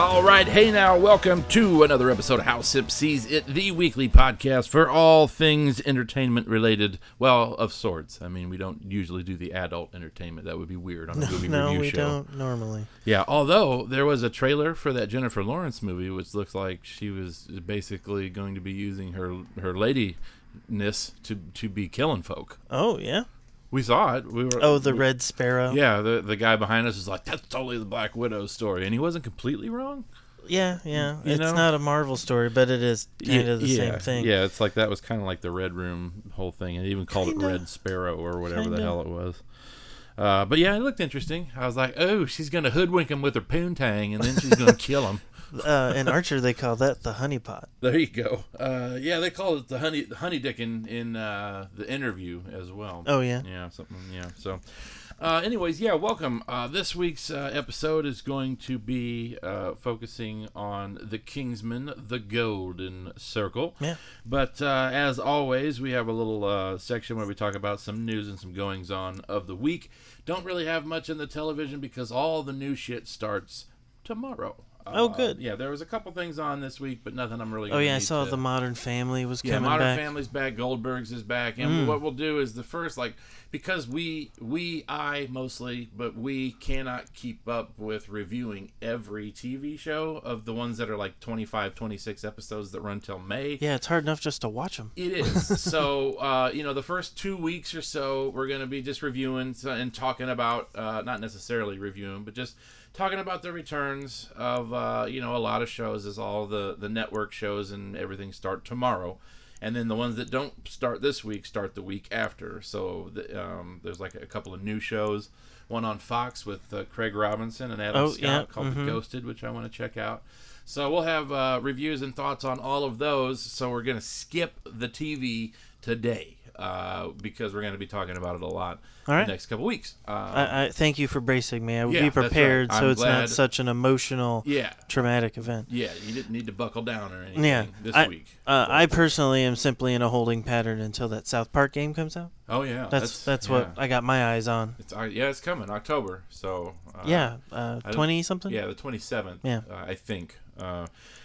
All right, hey now, welcome to another episode of How Sip Sees It, the weekly podcast for all things entertainment related. Well, of sorts. I mean, we don't usually do the adult entertainment. That would be weird on a movie No, review we show. don't normally. Yeah, although there was a trailer for that Jennifer Lawrence movie, which looks like she was basically going to be using her her ladyness to to be killing folk. Oh yeah. We saw it. We were. Oh, the we- Red Sparrow. Yeah, the the guy behind us was like, "That's totally the Black Widow story," and he wasn't completely wrong. yeah, yeah. You it's know? not a Marvel story, but it is kind of the yeah, same thing. Yeah, it's like that was kind of like the Red Room whole thing, and even called Kinda. it Red Sparrow or whatever the Kinda. hell it was. Uh, but yeah, it looked interesting. I was like, oh, she's gonna hoodwink him with her poontang, and then she's gonna kill him. Uh, in Archer, they call that the honeypot. There you go. Uh, yeah, they call it the honey the honey dick in in uh, the interview as well. Oh yeah. Yeah, something. Yeah. So, uh, anyways, yeah, welcome. Uh, this week's uh, episode is going to be uh, focusing on the Kingsman, the Golden Circle. Yeah. But uh, as always, we have a little uh, section where we talk about some news and some goings on of the week. Don't really have much in the television because all the new shit starts tomorrow. Oh, Uh, good. Yeah, there was a couple things on this week, but nothing I'm really. Oh gonna yeah, I saw to- the Modern Family was yeah, coming Modern back. Mm. Family's back. Goldberg's is back, and what we'll do is the first like because we we I mostly, but we cannot keep up with reviewing every TV show of the ones that are like 25, 26 episodes that run till May. Yeah, it's hard enough just to watch them. It is. so, uh, you know, the first two weeks or so, we're going to be just reviewing and talking about, uh, not necessarily reviewing, but just talking about the returns of, uh, you know, a lot of shows as all the, the network shows and everything start tomorrow. And then the ones that don't start this week start the week after. So the, um, there's like a couple of new shows. One on Fox with uh, Craig Robinson and Adam Oh, Scott yeah, called The mhm. Ghosted, which I want to check out. So we'll have uh, reviews and thoughts on all of those. So we're gonna skip the TV today uh, because we're gonna be talking about it a lot All right. the next couple weeks. Uh, I, I thank you for bracing me. I would Yeah, be that's right. prepared so it's glad- not such an emotional, yeah, traumatic event. yeah. You didn't need to buckle down or anything Yeah, this I, week. Uh, I personally am simply in a holding pattern until that South Park game comes out. oh yeah, That's that's, what yeah. I got my eyes on. It's uh, yeah, it's coming October. So uh, yeah, uh, twenty something. Yeah, the 27th. Yeah. Uh, I think.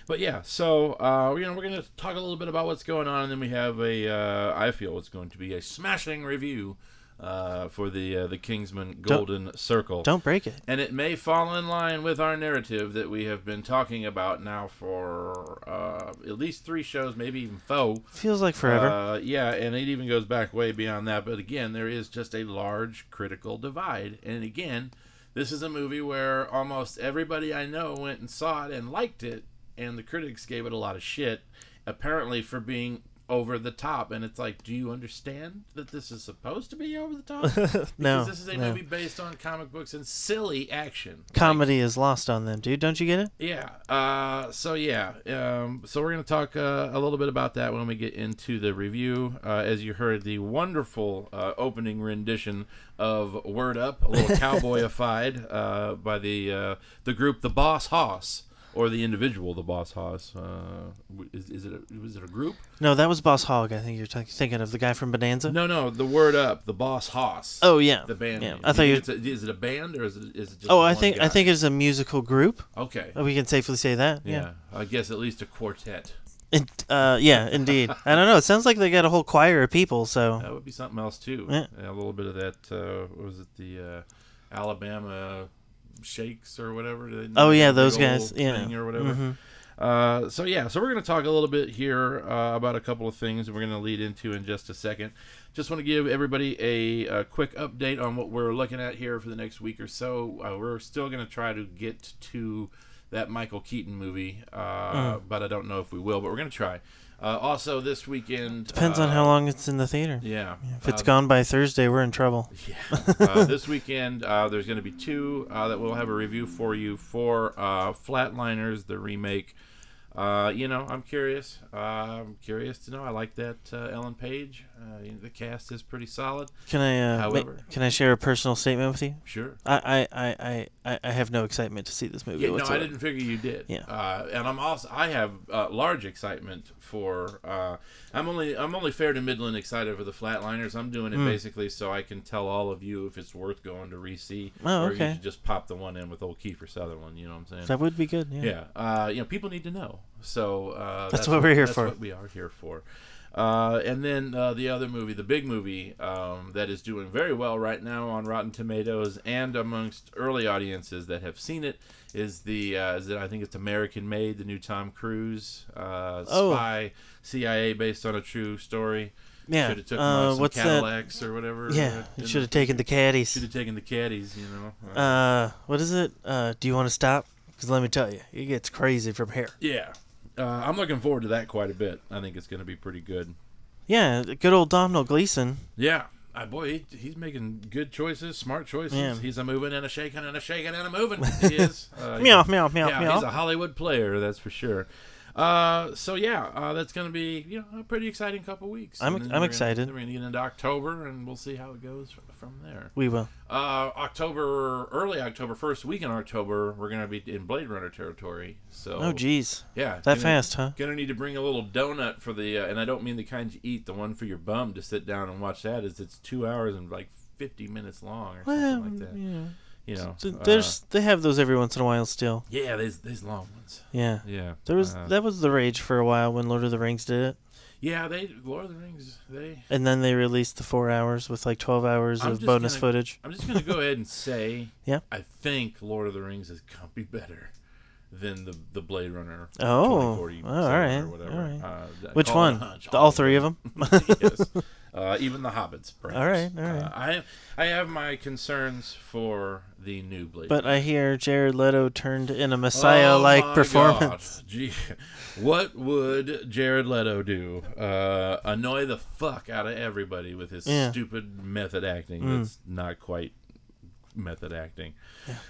But yeah, so uh, you know we're gonna talk a little bit about what's going on, and then we have a. Uh, I feel it's going to be a smashing review uh, for the uh, the Kingsman Golden Circle. Don't break it. And it may fall in line with our narrative that we have been talking about now for uh, at least three shows, maybe even four. Feels like forever. Uh, yeah, and it even goes back way beyond that. But again, there is just a large critical divide. And again, this is a movie where almost everybody I know went and saw it and liked it, and the critics gave it a lot of shit, apparently for being over the top. And it's like, do you understand that this is supposed to be over the top? Because no, this is a no. movie based on comic books and silly action. Comedy is lost on them, dude. Don't you get it? Yeah. Uh, so yeah. Um, so we're gonna talk uh, a little bit about that when we get into the review. Uh, as you heard, the wonderful uh, opening rendition of "Word Up," a little cowboyified uh, by the uh, the group the Boss Hoss. Or the individual, the Boss Hoss. Uh, is, is it a, was it a group? No, that was Boss Hog. I think you're t- thinking of the guy from Bonanza. No, no. The Word Up, the Boss Hoss. Oh yeah, the band. Yeah, name. I thought you. Is it a band or is it, is it just? Oh, I think I think it's a musical group. Okay. We can safely say that. Yeah. I guess at least a quartet. It, uh, yeah, indeed. I don't know. It sounds like they got a whole choir of people. So That would be something else too. Yeah. a little bit of that. Uh, what was it the uh, Alabama Shakes or whatever? Oh, yeah, those guys, yeah. or whatever. Mhm. Uh, so yeah, so we're going to talk a little bit here uh, about a couple of things we're going to lead into in just a second. Just want to give everybody a, a quick update on what we're looking at here for the next week or so. Uh, we're still going to try to get to that Michael Keaton movie, uh, but I don't know if we will. But we're going to try. Uh, also, this weekend Depends on uh, how long it's in the theater. Yeah, If it's uh, gone by Thursday, we're in trouble. yeah. Uh, this weekend, uh, there's going to be two uh, that we'll have a review for you for uh, Flatliners, the remake. Uh, you know, I'm curious. Uh, I'm curious to know. I like that uh, Ellen Page. Uh, you know, the cast is pretty solid. Can I? Uh, ma- However- can I share a personal statement with you? Sure. I, I, I, I, have no excitement to see this movie Yeah, no, I didn't figure you did. Yeah. Uh, and I'm also I have uh, large excitement for. Uh, I'm only I'm only fair to Midland excited for the Flatliners. I'm doing it Hmm. basically so I can tell all of you if it's worth going to re-see, Oh, or you okay. should just pop the one in with old Kiefer Sutherland. You know what I'm saying? That would be good. Yeah. yeah uh, you know people need to know so uh, That's what we're here that's for. what we are here for uh, and then uh, the other movie the big movie um, that is doing very well right now on rotten tomatoes and amongst early audiences that have seen it is the uh, is it, i think it's american made the new tom cruise uh, Oh. spy cia based on a true story Yeah. should have took uh, what's that? cadillacs or whatever Yeah. uh, should have taken the caddies. should have taken the caddies you know Uh, what is it? Uh, do you want to stop? Because let me tell you, it gets crazy from here. Yeah. Uh, I'm looking forward to that quite a bit. I think it's going to be pretty good. Yeah, good old Domhnall Gleeson. Yeah. Uh, boy, he, he's making good choices, smart choices. Yeah. He's a moving and a shaking and a shaking and a moving. He is. Uh, Meow, meow, meow, yeah, meow. he's a Hollywood player, that's for sure. Uh, so yeah, uh, that's going to be you know a pretty exciting couple weeks. I'm- I'm excited. Gonna, we're going to get into October, and we'll see how it goes from, from there. We will. Uh, October, early October, first week in October, we're going to be in Blade Runner territory. So Oh, jeez. yeah, That gonna- fast, huh? Gonna need to bring a little donut for the, uh, and I don't mean the kind you eat, the one for your bum to sit down and watch that. Is it's two hours and like fifty minutes long or Well, something like that. yeah. You know, Th- uh, There's they have those every once in a while still. yeah, there's there's long ones. Yeah. Yeah, There was uh, that was the rage for a while when Lord of the Rings did it, yeah. They Lord of the Rings. They. and then they released the four hours with like twelve hours I'm of bonus gonna- footage. I'm just gonna go ahead and say, Yeah. I think Lord of the Rings is gonna be better than the the Blade Runner. Oh, all right, or whatever. all right. Uh, Which call it a one? The, all three of them. yes. Uh, even the hobbits. Perhaps. All right, all right. Uh, I I have my concerns for the new Blade. but I hear Jared Leto turned in a Messiah-like Oh performance. Gee, what would Jared Leto do? Uh, annoy the fuck out of everybody with his Yeah. stupid method acting. Mm. That's not quite method acting.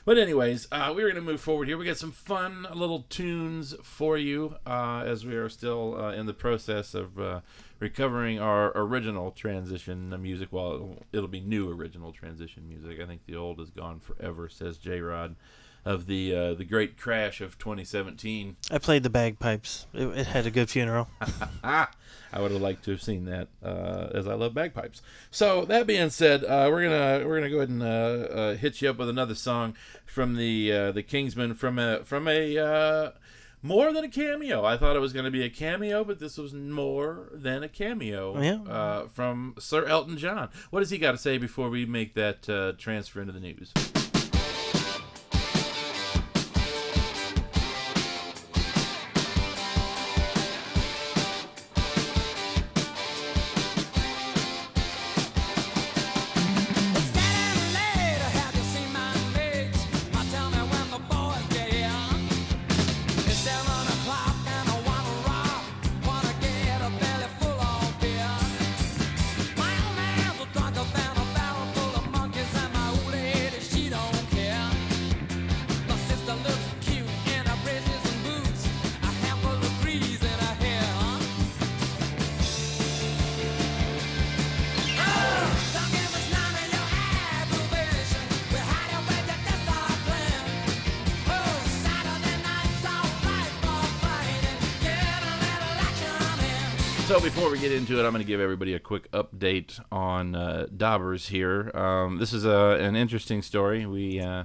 But anyways, uh, we're gonna move forward here. We got some fun little tunes for you uh, as we are still uh, in the process of uh, recovering our original transition music. Well, it'll be new original transition music. I think the old is gone forever, says J Rod. Of the uh, the great crash of 2017. I played the bagpipes. It, it had a good funeral. I would have liked to have seen that, uh, as I love bagpipes. So that being said, uh, we're gonna we're gonna go ahead and uh, uh, hit you up with another song from the uh, the Kingsman from a from a uh, more than a cameo. I thought it was going to be a cameo, but this was more than a cameo. Yeah. Uh, from Sir Elton John. What does he got to say before we make that uh, transfer into the news? Get into it, I'm going to give everybody a quick update on uh, Daubers here. Um, this is a, an interesting story. We uh,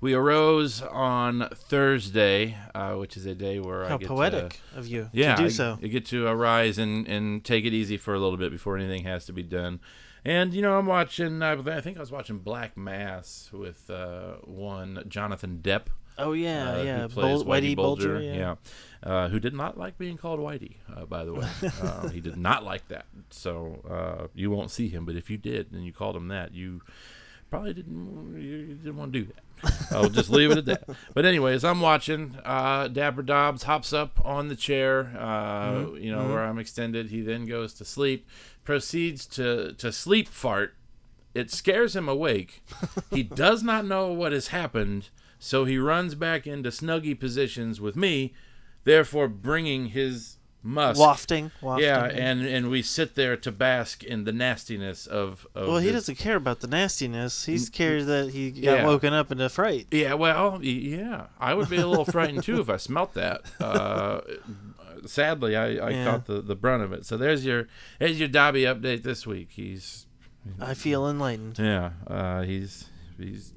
we arose on Thursday, uh, which is a day where I How get poetic To, of you yeah, to do I, so. I get to arise and, and take it easy for a little bit before anything has to be done. And you know, I'm watching. I I think I was watching Black Mass with uh, one Jonathan Depp. Oh yeah, uh, yeah. plays Bul- Whitey Bulger. yeah, yeah. Uh, who did not like being called Whitey, uh, by the way. uh, he did not like that. So uh, you won't see him, but if you did and you called him that, you probably didn't you didn't want to do that. I'll just leave it at that. But anyways, I'm watching. Uh, Dapper Dobbs hops up on the chair, uh, Mm-hmm. you know, where I'm extended. He then goes to sleep, proceeds to to sleep fart. It scares him awake. he does not know what has happened, so he runs back into snuggy positions with me, therefore bringing his musk. Wafting. wafting. Yeah, and and we sit there to bask in the nastiness of. of well, he doesn't care about the nastiness. He's scared that he got Yeah. woken up in a fright. Yeah, well, yeah, I would be a little frightened too if I smelt that. Uh, sadly, I, I Yeah. caught the, the brunt of it. So there's your there's your Dobby update this week. He's I feel enlightened. yeah, uh, he's he's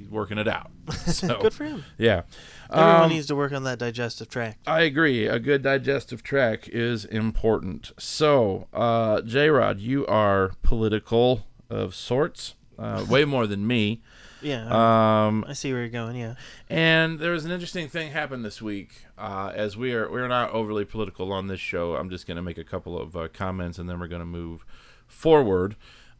he's working it out. So Good for him. yeah, Everyone Um, needs to work on that digestive tract. I agree. A good digestive tract is important. So, uh, J Rod, you are political of sorts, uh, way more than me. Yeah, Um, I see where you're going. Yeah. And there was an interesting thing happened this week. Uh, as we are we're not overly political on this show. I'm just going to make a couple of uh, comments and then we're going to move forward.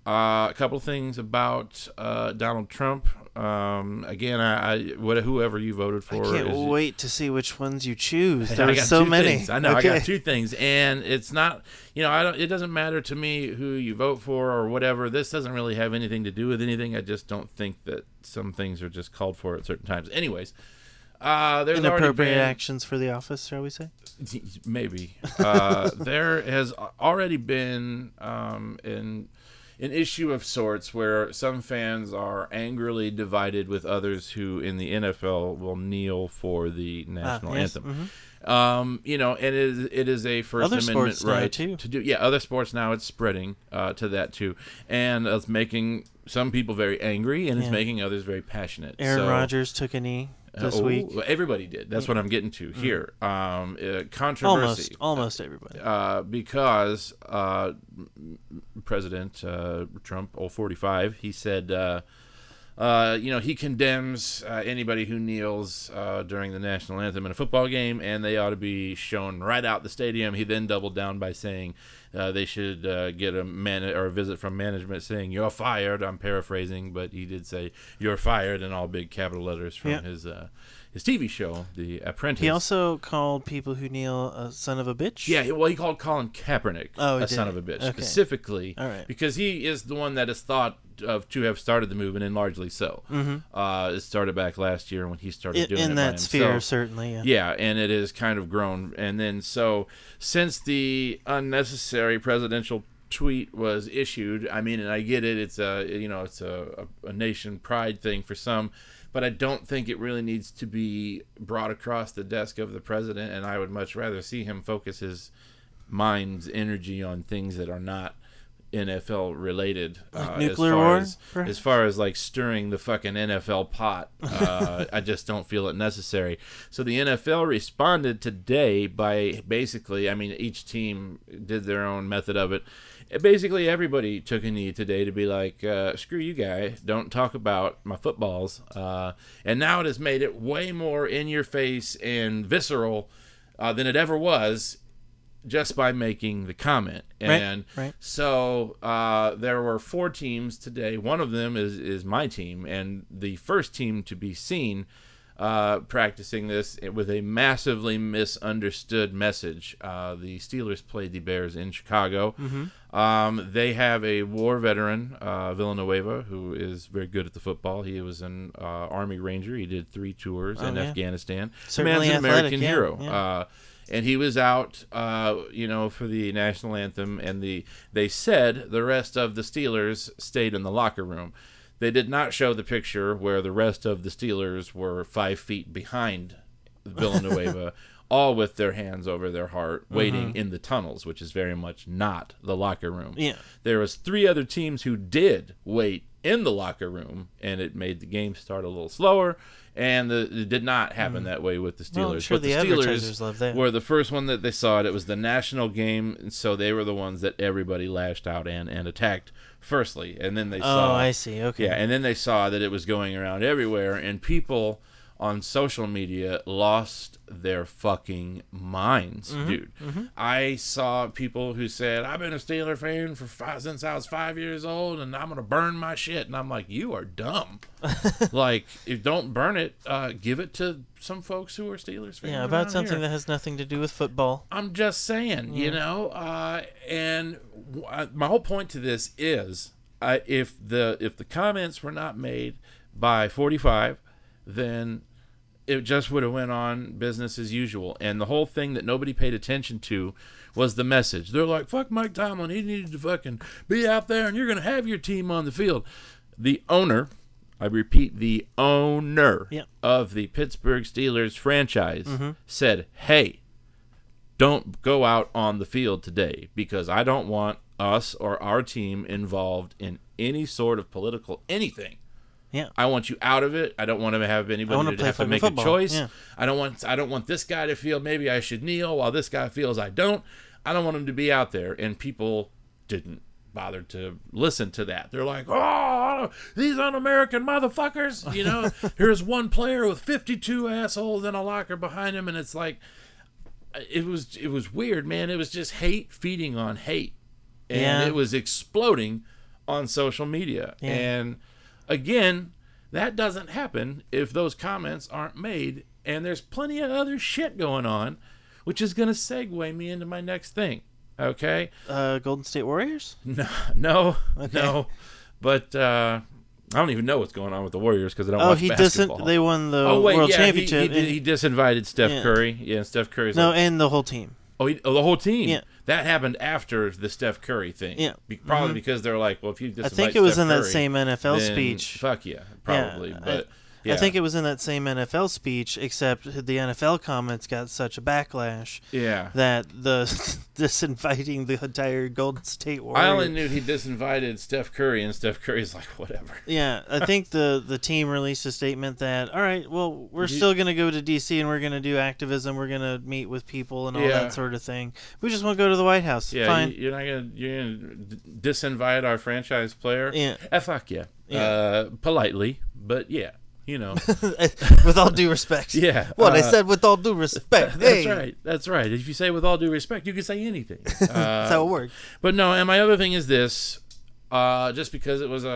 Uh, a couple of things about uh, Donald Trump. Um, again, I, I what, whoever you voted I for. can't is- wait to see which ones you choose. I There's got so many. Things. I know. I got two things, and it's not. You know, I don't. It doesn't matter to me who you vote for or whatever. This doesn't really have anything to do with anything. I just don't think that some things are just called for at certain times. Anyways, uh, there's Inappropriate been, actions for the office, shall we say? maybe uh, there has already been um, an an issue of sorts where some fans are angrily divided with others who in the NFL will kneel for the national Ah, yes, anthem. Um, you know, and it is, it is a First Other Amendment right too. to do. Yeah, other sports now it's spreading uh, to that too, and it's making some people very angry, and it's making others very passionate. Aaron So- Rodgers took a knee this uh, oh, week. Everybody did. That's what I'm getting to here. Um, uh, controversy. Almost, almost everybody. Uh, because uh, President uh, Trump, 045, he said, uh, uh, you know, he condemns uh, anybody who kneels uh, during the national anthem in a football game, and they ought to be shown right out the stadium. He then doubled down by saying uh, they should uh, get a man or a visit from management saying "you're fired." I'm paraphrasing, but he did say "you're fired" in all big capital letters from Yeah. his uh, his TV show, The Apprentice. He also called people who kneel a son of a bitch. Yeah, well, he called Colin Kaepernick Oh, a son of a bitch Okay. specifically All right. because he is the one that is thought of to have started the movement, and largely so. Mm-hmm. Uh, it started back last year when he started in, doing in it that sphere, certainly. Yeah. Yeah, and it has kind of grown. And then so since the unnecessary presidential tweet was issued, I mean, and I get it. It's a you know it's a, a, a nation pride thing for some, but I don't think it really needs to be brought across the desk of the president. And I would much rather see him focus his mind's energy on things that are not. NFL related, uh, nuclear as far war, as, perhaps? as far as like stirring the fucking NFL pot, uh, I just don't feel it necessary. So the NFL responded today by basically, I mean, each team did their own method of it. Basically, everybody took a knee today to be like, uh, screw you, guy, don't talk about my footballs. Uh, and now it has made it way more in your face and visceral uh, than it ever was just by making the comment. Right, And right. so uh, there were four teams today. One of them is, is my team, and the first team to be seen uh, practicing this with a massively misunderstood message. Uh, the Steelers played the Bears in Chicago. Mm-hmm. Um, they have a war veteran, uh, Villanueva, who is very good at the football. He was an uh, Army Ranger. He did three tours in Oh, yeah. Afghanistan. Certainly Man's an athletic, American yeah, hero. yeah. And he was out, uh, you know, for the national anthem. And the they said the rest of the Steelers stayed in the locker room. They did not show the picture where the rest of the Steelers were five feet behind Villanueva, all with their hands over their heart, waiting in the tunnels, which is very much not the locker room. Yeah. There was three other teams who did wait in the locker room, and it made the game start a little slower. And the, it did not happen that way with the Steelers. Mm. Well, sure but the the Steelers love that. were the first one that they saw it. It was the national game, and so they were the ones that everybody lashed out and, and attacked firstly, and then they Oh, saw. I see. Okay. Yeah, and then they saw that it was going around everywhere, and people on social media lost their fucking minds, Mm-hmm. dude. I saw people who said, "I've been a Steeler fan for five, since I was five years old, and I'm gonna burn my shit." And I'm like, "You are dumb. like, if don't burn it, uh, give it to some folks who are Steelers fans." Yeah, about something here. that has nothing to do with football. I'm just saying, you know, uh, and w- uh, my whole point to this is, uh, if the if the comments were not made by 45, then it just would have went on business as usual. And the whole thing that nobody paid attention to was the message. They're like, "Fuck Mike Tomlin. He needed to fucking be out there, and you're gonna have your team on the field." The owner, I repeat, the owner of the Pittsburgh Steelers franchise mm-hmm. said, "Hey." don't go out on the field today because I don't want us or our team involved in any sort of political anything. Yeah. I want you out of it. I don't want to have anybody to have to make football. a choice. Yeah. I don't want I don't want this guy to feel maybe I should kneel while this guy feels I don't. I don't want him to be out there and people didn't bother to listen to that. They're like, "Oh, these un-American motherfuckers!" You know, here's one player with 52 assholes in a locker behind him, and it's like, it was it was weird, man. It was just hate feeding on hate, and Yeah. it was exploding on social media. Yeah. And again, that doesn't happen if those comments aren't made. And there's plenty of other shit going on, which is going to segue me into my next thing. Okay, Uh, Golden State Warriors. no, no, Okay. no, but uh, I don't even know what's going on with the Warriors because I don't Oh, watch he basketball. doesn't. They won the oh wait, world yeah, championship. He, he, and- he disinvited Steph Yeah. Curry. Yeah, Steph Curry's no, like, and the whole team. Oh, he, oh, the whole team. Yeah. That happened after the Steph Curry thing. Yeah. Be, probably mm-hmm. because they're like, well, if you disinvite I think it was Steph in that same NFL speech. Fuck yeah, probably. Yeah, but I, yeah, I think it was in that same NFL speech, except the NFL comments got such a backlash yeah. that the disinviting the entire Golden State Warriors. I only knew he disinvited Steph Curry, and Steph Curry's like, whatever. Yeah, I think the the team released a statement that all right, well, we're You- still gonna go to DC and we're gonna do activism. We're gonna meet with people and all Yeah. that sort of thing. We just want to go to the White House. Yeah, Fine. You, are not gonna you're gonna d- disinvite our franchise player. Yeah. Eh, fuck yeah. Yeah. Uh, politely, but yeah, you know. with all due respect. Yeah, What I uh, said with all due respect. That's Hey, right. That's right. If you say with all due respect, you can say anything. Uh, That's how it works. But no, and my other thing is this: uh, just because it was a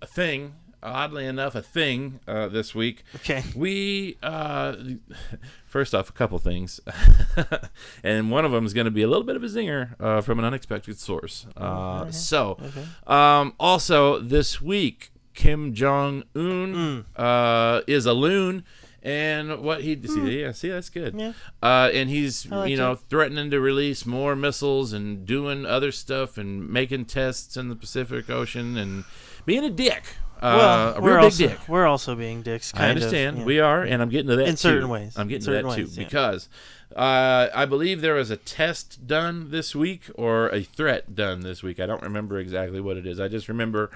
a, a thing, oddly enough, a thing uh, this week. Okay. We uh, first off, a couple things, and one of them is going to be a little bit of a zinger uh, from an unexpected source. Uh, So, um, also this week, Kim Jong Un uh, is a loon. And what he see, yeah, see, that's good. Yeah. Uh, and he's like you know it. threatening to release more missiles and doing other stuff and making tests in the Pacific Ocean and being a dick. Uh, Well, we're real big also dick. we're also being dicks. Kind I understand. Of, yeah. We are, and I'm getting to that In too. certain ways. I'm getting to that ways, too yeah. because uh, I believe there was a test done this week or a threat done this week. I don't remember exactly what it is. I just remember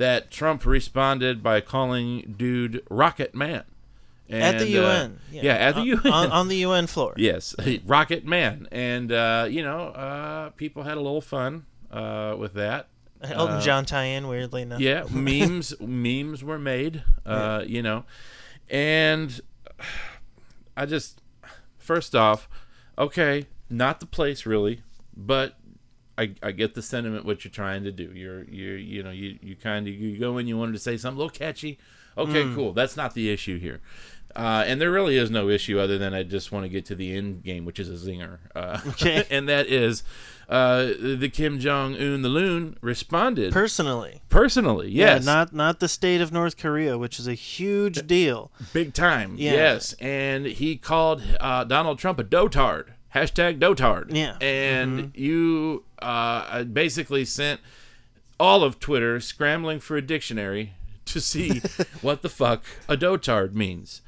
that Trump responded by calling dude Rocket Man. at the And, uh, UN. yeah. at the on, UN. on, on the UN floor. Yes, Rocket Man, and uh, you know, uh, people had a little fun uh, with that. Elton Uh, John tie-in, weirdly enough. Yeah, memes memes were made, uh, you know, and I just first off, okay, not the place really, but I, I get the sentiment what you're trying to do. You're you you know you you kind of you go in you wanted to say something a little catchy. Okay, Hmm. cool. That's not the issue here. Uh, and there really is no issue other than I just want to get to the end game, which is a zinger. Uh, Okay. and that is uh, the Kim Jong Un, the loon, responded Personally. personally. Yes, Yeah, not not the state of North Korea, which is a huge deal. Big time. Yeah. Yes. And he called uh, Donald Trump a dotard. Hashtag dotard. Yeah. Mm-hmm. And you uh, basically sent all of Twitter scrambling for a dictionary to see what the fuck a dotard means.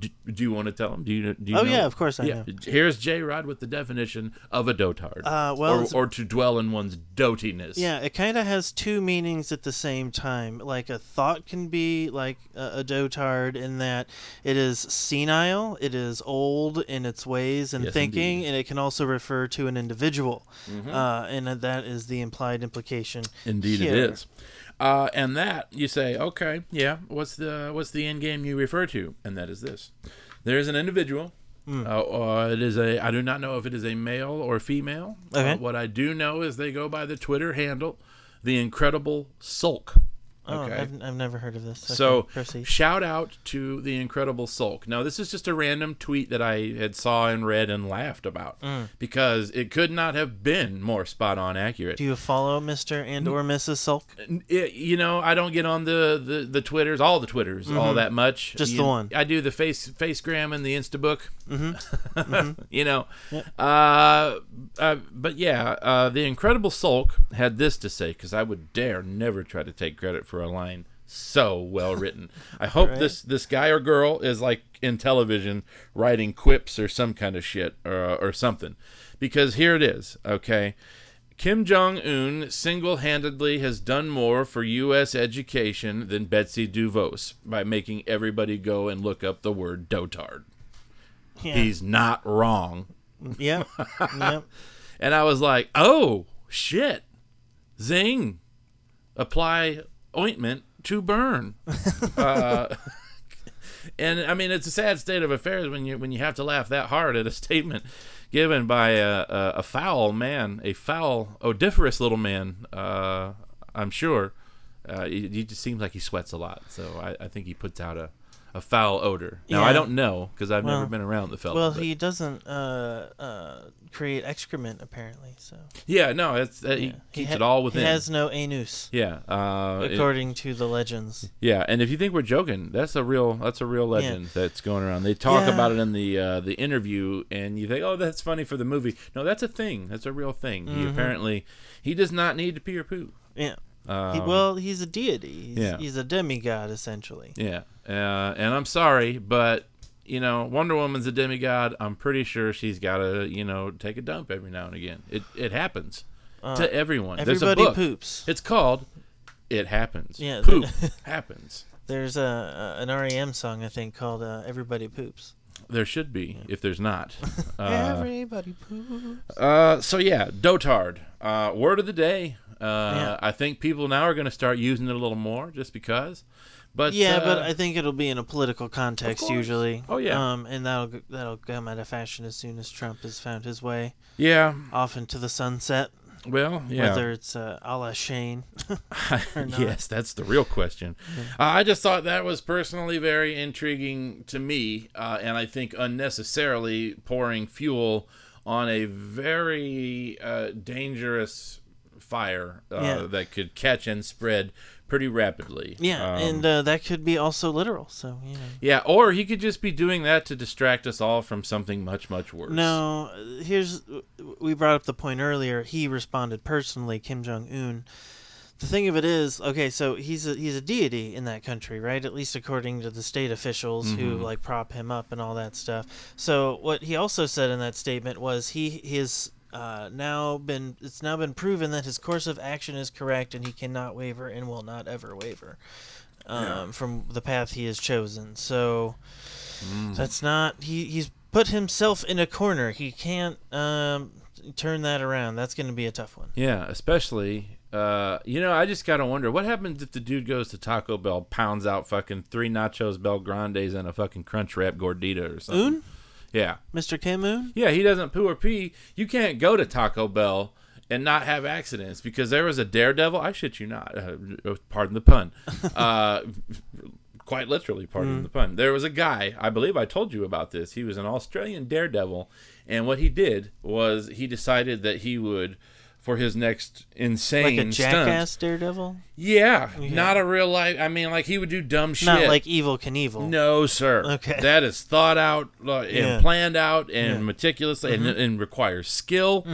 Do, do you want to tell him? Do you? Do you Oh, know? yeah, of course I know. Here's J Rod with the definition of a dotard. Uh, well, or, or to dwell in one's dotiness. Yeah, it kind of has two meanings at the same time. Like a thought can be like a, a dotard in that it is senile, it is old in its ways and Yes, thinking, indeed. Mm-hmm. and it can also refer to an individual. Uh, and that is the implied implication. Indeed, here. it is. Uh, and that you say, okay, yeah, what's the what's the end game you refer to? And that is this: there is an individual. Hmm. Uh, uh, it is a. I do not know if it is a male or female. Okay. Uh, what I do know is they go by the Twitter handle, the Incredible Sulk. Oh, Okay. I've, I've never heard of this. Okay, So proceed. shout out to the Incredible Sulk. Now this is just a random tweet that I had saw and read and laughed about Mm. because it could not have been more spot on accurate. Do you follow Mr. and or Mrs. Sulk? It- you know, I don't get on the, the, the Twitters, all the Twitters, all that much. Mm-hmm. Just You- the one. I do the face Facegram and the Instabook. Mm-hmm. you know, uh, uh, but yeah, uh, the Incredible Sulk had this to say because I would dare never try to take credit for a line so well written. I hope Right. this this guy or girl is like in television writing quips or some kind of shit or or something, because here it is. Okay. Kim Jong Un single handedly has done more for U.S. education than Betsy DeVos by making everybody go and look up the word dotard. Yeah. He's not wrong. Yeah. yep. And I was like, oh, shit. Zing. Apply ointment to burn. uh, and I mean, it's a sad state of affairs when you when you have to laugh that hard at a statement given by a, a, a foul man, a foul, odiferous little man. Uh, I'm sure. Uh, he, he just seems like he sweats a lot, so I, I think he puts out a, a foul odor. Now I don't know because I've never been around the fella. Well, but- he doesn't uh, uh, create excrement apparently. So yeah, no, it's uh, he yeah. keeps ha- it all within. He has no anus, Yeah. Uh, it- according to the legends. yeah, and if you think we're joking, that's a real that's a real legend that's going around. They talk Yeah. about it in the uh, the interview, and you think, oh, that's funny for the movie. No, that's a thing. That's a real thing. Mm-hmm. He apparently he does not need to pee or poo. Yeah. Um, He, well, he's a deity. He's, yeah. he's a demigod essentially. yeah, uh, and I'm sorry, but you know, Wonder Woman's a demigod. I'm pretty sure she's got to you know take a dump every now and again. It it happens to everyone. There's a Uh, Everybody book. poops. It's called "It Happens." Yeah, poop happens. There's a, a an REM song I think called uh, "Everybody Poops." There should be, if there's not. Uh, Everybody poops. uh, so yeah, dotard. Uh, word of the day. Uh, I think people now are going to start using it a little more, just because. But Yeah, but uh, I think it'll be in a political context usually. Oh, yeah. Um, and that'll that'll come out of fashion as soon as Trump has found his way yeah, off into the sunset. well, yeah. Whether it's uh, a la Shane. yes, that's the real question. Uh, I just thought that was personally very intriguing to me, uh, and I think unnecessarily pouring fuel on a very uh, dangerous fire uh, Yeah. that could catch and spread pretty rapidly. Yeah, Um, and uh, that could be also literal. So you know. Yeah, or he could just be doing that to distract us all from something much, much worse. No, here's we brought up the point earlier. He responded personally, Kim Jong Un. The thing of it is, okay, so he's a he's a deity in that country, right? At least according to the state officials who like prop him up and all that stuff. So what he also said in that statement was he his uh, now been it's now been proven that his course of action is correct and he cannot waver and will not ever waver um, from the path he has chosen. So that's not he. He's put himself in a corner. He can't um, turn that around. That's going to be a tough one. Yeah, especially. Uh, you know, I just gotta wonder what happens if the dude goes to Taco Bell, pounds out fucking three nachos, Bel Grandes, and a fucking crunch wrap gordita or something. Un, Yeah, Mr. Kim Un. yeah. He doesn't poo or pee. You can't go to Taco Bell and not have accidents because there was a daredevil. I shit you not. Uh, pardon the pun. Uh, quite literally, pardon the pun. There was a guy, I believe I told you about this. He was an Australian daredevil, and what he did was he decided that he would, for his next insane Like a stunt- jackass daredevil. yeah, not a real life. I mean, like he would do dumb shit. Not like Evel Knievel. No, sir. Okay. That is thought out uh, and Yeah. Mm-hmm. planned out and meticulously and, and requires skill.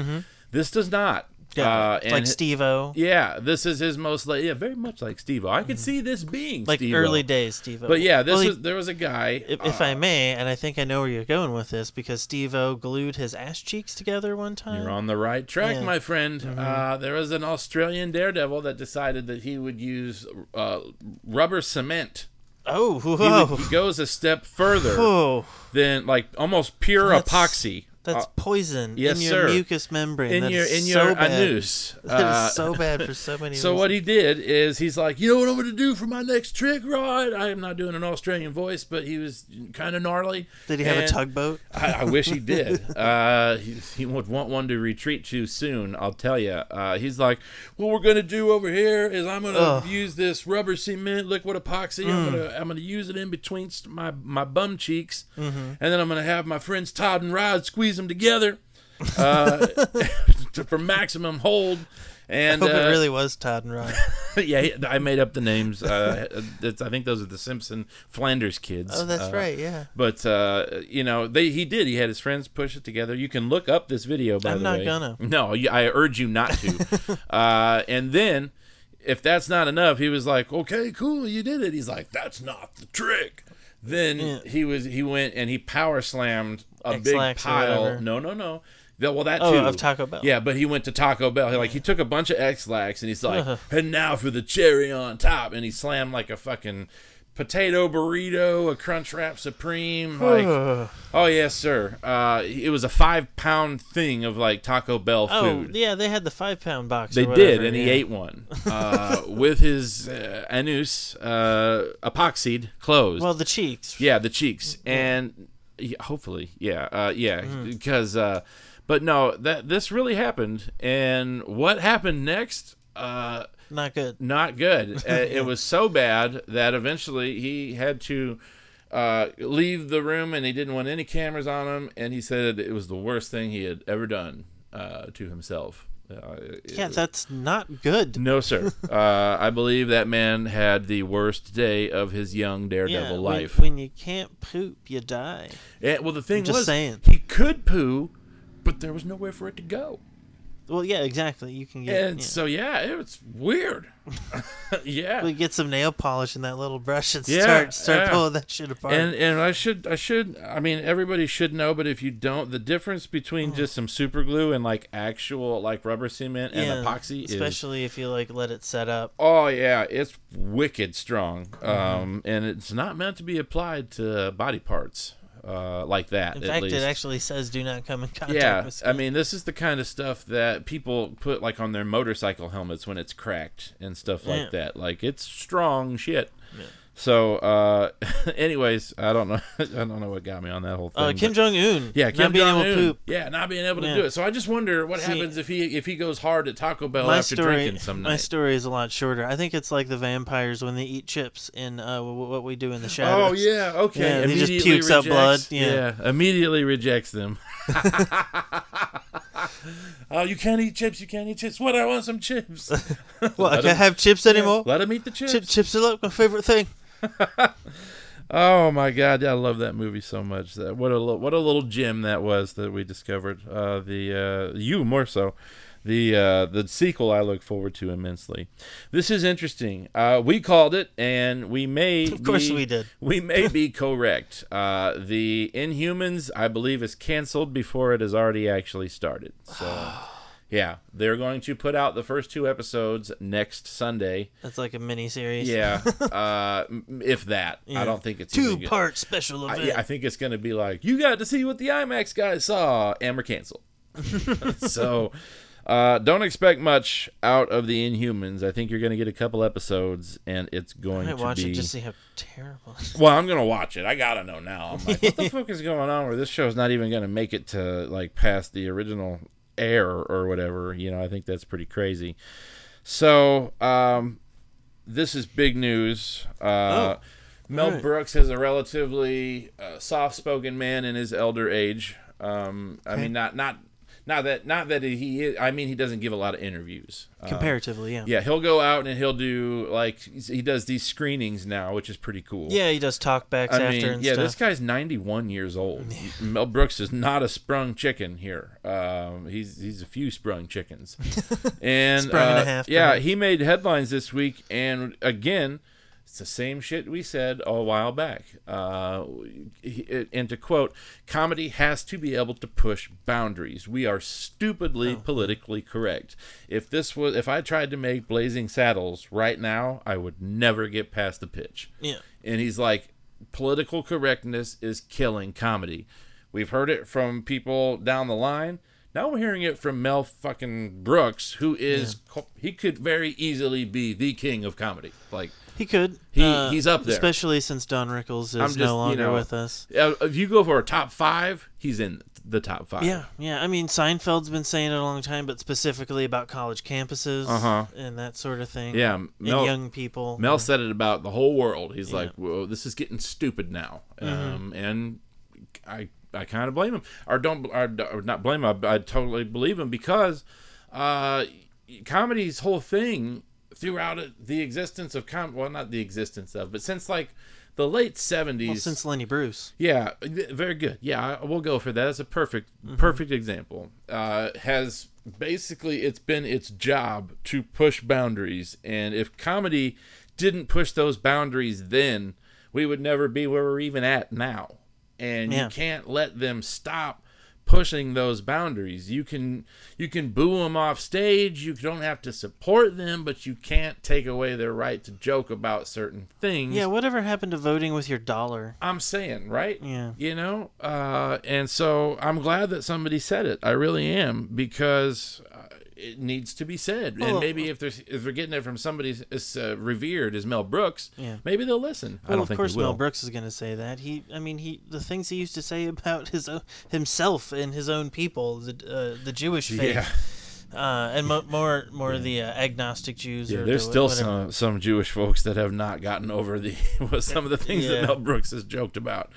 This does not. Yeah, Uh, and like Steve-O. Yeah, this is his most like yeah, very much like Steve. I could see this being Mm-hmm. Like Steve-O. early days Steve-O. But yeah, this Well, he- was there was a guy. If, if uh, I may, and I think I know where you're going with this, because Steve-O glued his ass cheeks together one time. You're on the right track, Yeah. Mm-hmm. my friend. Uh, there was an Australian daredevil that decided that he would use uh, rubber cement. Oh, He, would- he goes a step further Whoa. than like almost pure That's- epoxy. That's poison yes, in your sir. mucous membrane. in That your is in so your bad. anus. That is Uh, so bad for so many. So what he did is he's like, you know what I'm going to do for my next trick, right? I am not doing an Australian voice, but he was kind of gnarly. did he have a tugboat? I, I wish he did. Uh, he, he would want one to retreat to soon. I'll tell you. Uh, he's like, what we're going to do over here is I'm going to use this rubber cement liquid epoxy. I'm going to I'm going to use it in between my my bum cheeks, and then I'm going to have my friends Todd and Rod squeeze them together uh, for maximum hold. And I hope uh, it really was Todd and Rod. yeah, I made up the names. Uh, it's, I think those are the Simpson Flanders kids. Oh, that's Uh, right. Yeah. But uh, you know, they he did. He had his friends push it together. You can look up this video. By I'm the not gonna. No, I urge you not to. uh, and then, if that's not enough, he was like, "Okay, cool, you did it." He's like, "That's not the trick." Then Yeah. he was he went and he power slammed a big pile. No, no, no. The- well, that Oh, too. of Taco Bell. Yeah, but he went to Taco Bell. He, like he took a bunch of Ex-Lax and he's like, Ugh. and now for the cherry on top, and he slammed like a fucking potato burrito, a Crunch Wrap Supreme, like oh yes sir. Uh, it was a five pound thing of like Taco Bell Oh, food. yeah, they had the five pound box. They or did, whatever, and he ate one uh, with his uh, anus uh, epoxied closed. Well, the cheeks. Yeah, the cheeks, and yeah, hopefully, yeah, uh, yeah, Mm. because, uh, but no, that this really happened, and what happened next? Uh, Not good. not good. Uh, it was so bad that eventually he had to uh, leave the room, and he didn't want any cameras on him, and he said it was the worst thing he had ever done uh, to himself. Uh, Yeah, that's not good. no, sir. uh, I believe that man had the worst day of his young daredevil yeah, life. When, you can't poop, you die. Yeah, well, the thing just was, saying. he could poo, but there was nowhere for it to go. Well, yeah, exactly. You can get And yeah. so, yeah, it was weird. yeah. we get some nail polish in that little brush and Yeah, start start yeah. pulling that shit apart. And and I should I should I mean everybody should know, but if you don't, the difference between just some super glue and like actual like rubber cement and yeah, epoxy is especially if you like let it set up. oh yeah, it's wicked strong. Mm-hmm. Um, and it's not meant to be applied to body parts uh, like that. In fact, least. it actually says do not come in contact yeah, I mean, this is the kind of stuff that people put like on their motorcycle helmets when it's cracked and stuff like Yeah. that. Like it's strong shit. So, uh, anyways, I don't know. I don't know what got me on that whole thing. uh, Kim Jong Un. yeah, Kim not being able to Jong-un. poop. Yeah, not being able to Yeah. do it. So I just wonder what See- happens if he if he goes hard at Taco Bell after story, drinking some my story is a lot shorter. I think it's like the vampires when they eat chips in uh, what we do in the Oh yeah, okay. Yeah, he just pukes up blood, rejects- yeah. immediately rejects them. oh, you can't eat chips. You can't eat chips. What? I want some chips. Well, I can't him- have chips anymore. Let him eat the chips. Chip, chips are like my favorite thing. Oh my god, I love that movie so much. That what a what a little gem that was that we discovered. Uh, the uh, you more so. The uh, the sequel I look forward to immensely. This is interesting. Uh, we called it, and we may Of course be- we did. We may be correct. Uh, the Inhumans, I believe, is canceled before it has already actually started. So. Yeah, they're going to put out the first two episodes next Sunday. That's like a mini series. Yeah, uh, if that. I don't think it's Two part special I, event. yeah, I think it's going to be like you got to see what the IMAX guys saw, and we're canceled. so, uh, don't expect much out of the Inhumans. I think you're going to get a couple episodes, and it's I going might to watch be. it just see how terrible. Well, I'm gonna watch it. I gotta know now. I'm like, what the fuck is going on? Where this show's not even gonna make it to like past the original air or whatever. You know, I think that's pretty crazy. So, um, this is big news. Uh, Mel alright. Brooks is a relatively uh, soft-spoken man in his elder age. Um, I mean, not not not that not that he. Is, I mean, he doesn't give a lot of interviews. Uh, Comparatively, yeah. yeah, he'll go out and he'll do like he does these screenings now, which is pretty cool. Yeah, he does talkbacks I after mean, and yeah, stuff. this guy's 91 years old. Mel Brooks is not a sprung chicken here. Um, he's he's a few sprung chickens, and Sprung and a uh, half, yeah, he made headlines this week, and again, it's the same shit we said a while back. Uh, and to quote, comedy has to be able to push boundaries. We are stupidly politically correct. If this was, if I tried to make Blazing Saddles right now, I would never get past the pitch yeah. and he's like political correctness is killing comedy We've heard it from people down the line. Now we're hearing it from Mel fucking Brooks, who is co- he could very easily be the king of comedy. Like He could. He- uh, he's up there. especially since Don Rickles is just, no you longer know, with us. uh, if you go for a top five, he's in the top five. Yeah, yeah. I mean, Seinfeld's been saying it a long time, but specifically about college campuses Uh-huh. and that sort of thing. Yeah, and Mel- young people. Mel said it about the whole world. He's Yeah. like, "Whoa, this is getting stupid now," Mm-hmm. um, and I I kind of blame him, or don't, or, or not blame him. I, I totally believe him because uh, comedy's whole thing throughout the existence of com, well, not the existence of, but since like the late seventies, well, since Lenny Bruce. yeah, very good. Yeah, I- we'll go for that. That's a perfect, Mm-hmm. perfect example. Uh, has basically it's been its job to push boundaries, and if comedy didn't push those boundaries, then we would never be where we're even at now. And Yeah. you can't let them stop pushing those boundaries. You can you can boo them off stage. You don't have to support them, but you can't take away their right to joke about certain things. Yeah, whatever happened to voting with your dollar? I'm saying, right? Yeah. You know, uh, and so I'm glad that somebody said it. I really am because it needs to be said. and maybe if there's if they're getting it from somebody as uh, revered as Mel Brooks, Yeah. maybe they'll listen. I don't of think course, will. Mel Brooks is going to say that. He, I mean, he the things he used to say about his o- himself and his own people, the uh, the Jewish faith, Yeah. uh, and mo- more more the uh, agnostic Jews. Yeah, or there's the, still whatever. some some Jewish folks that have not gotten over the some of the things Yeah. that Mel Brooks has joked about.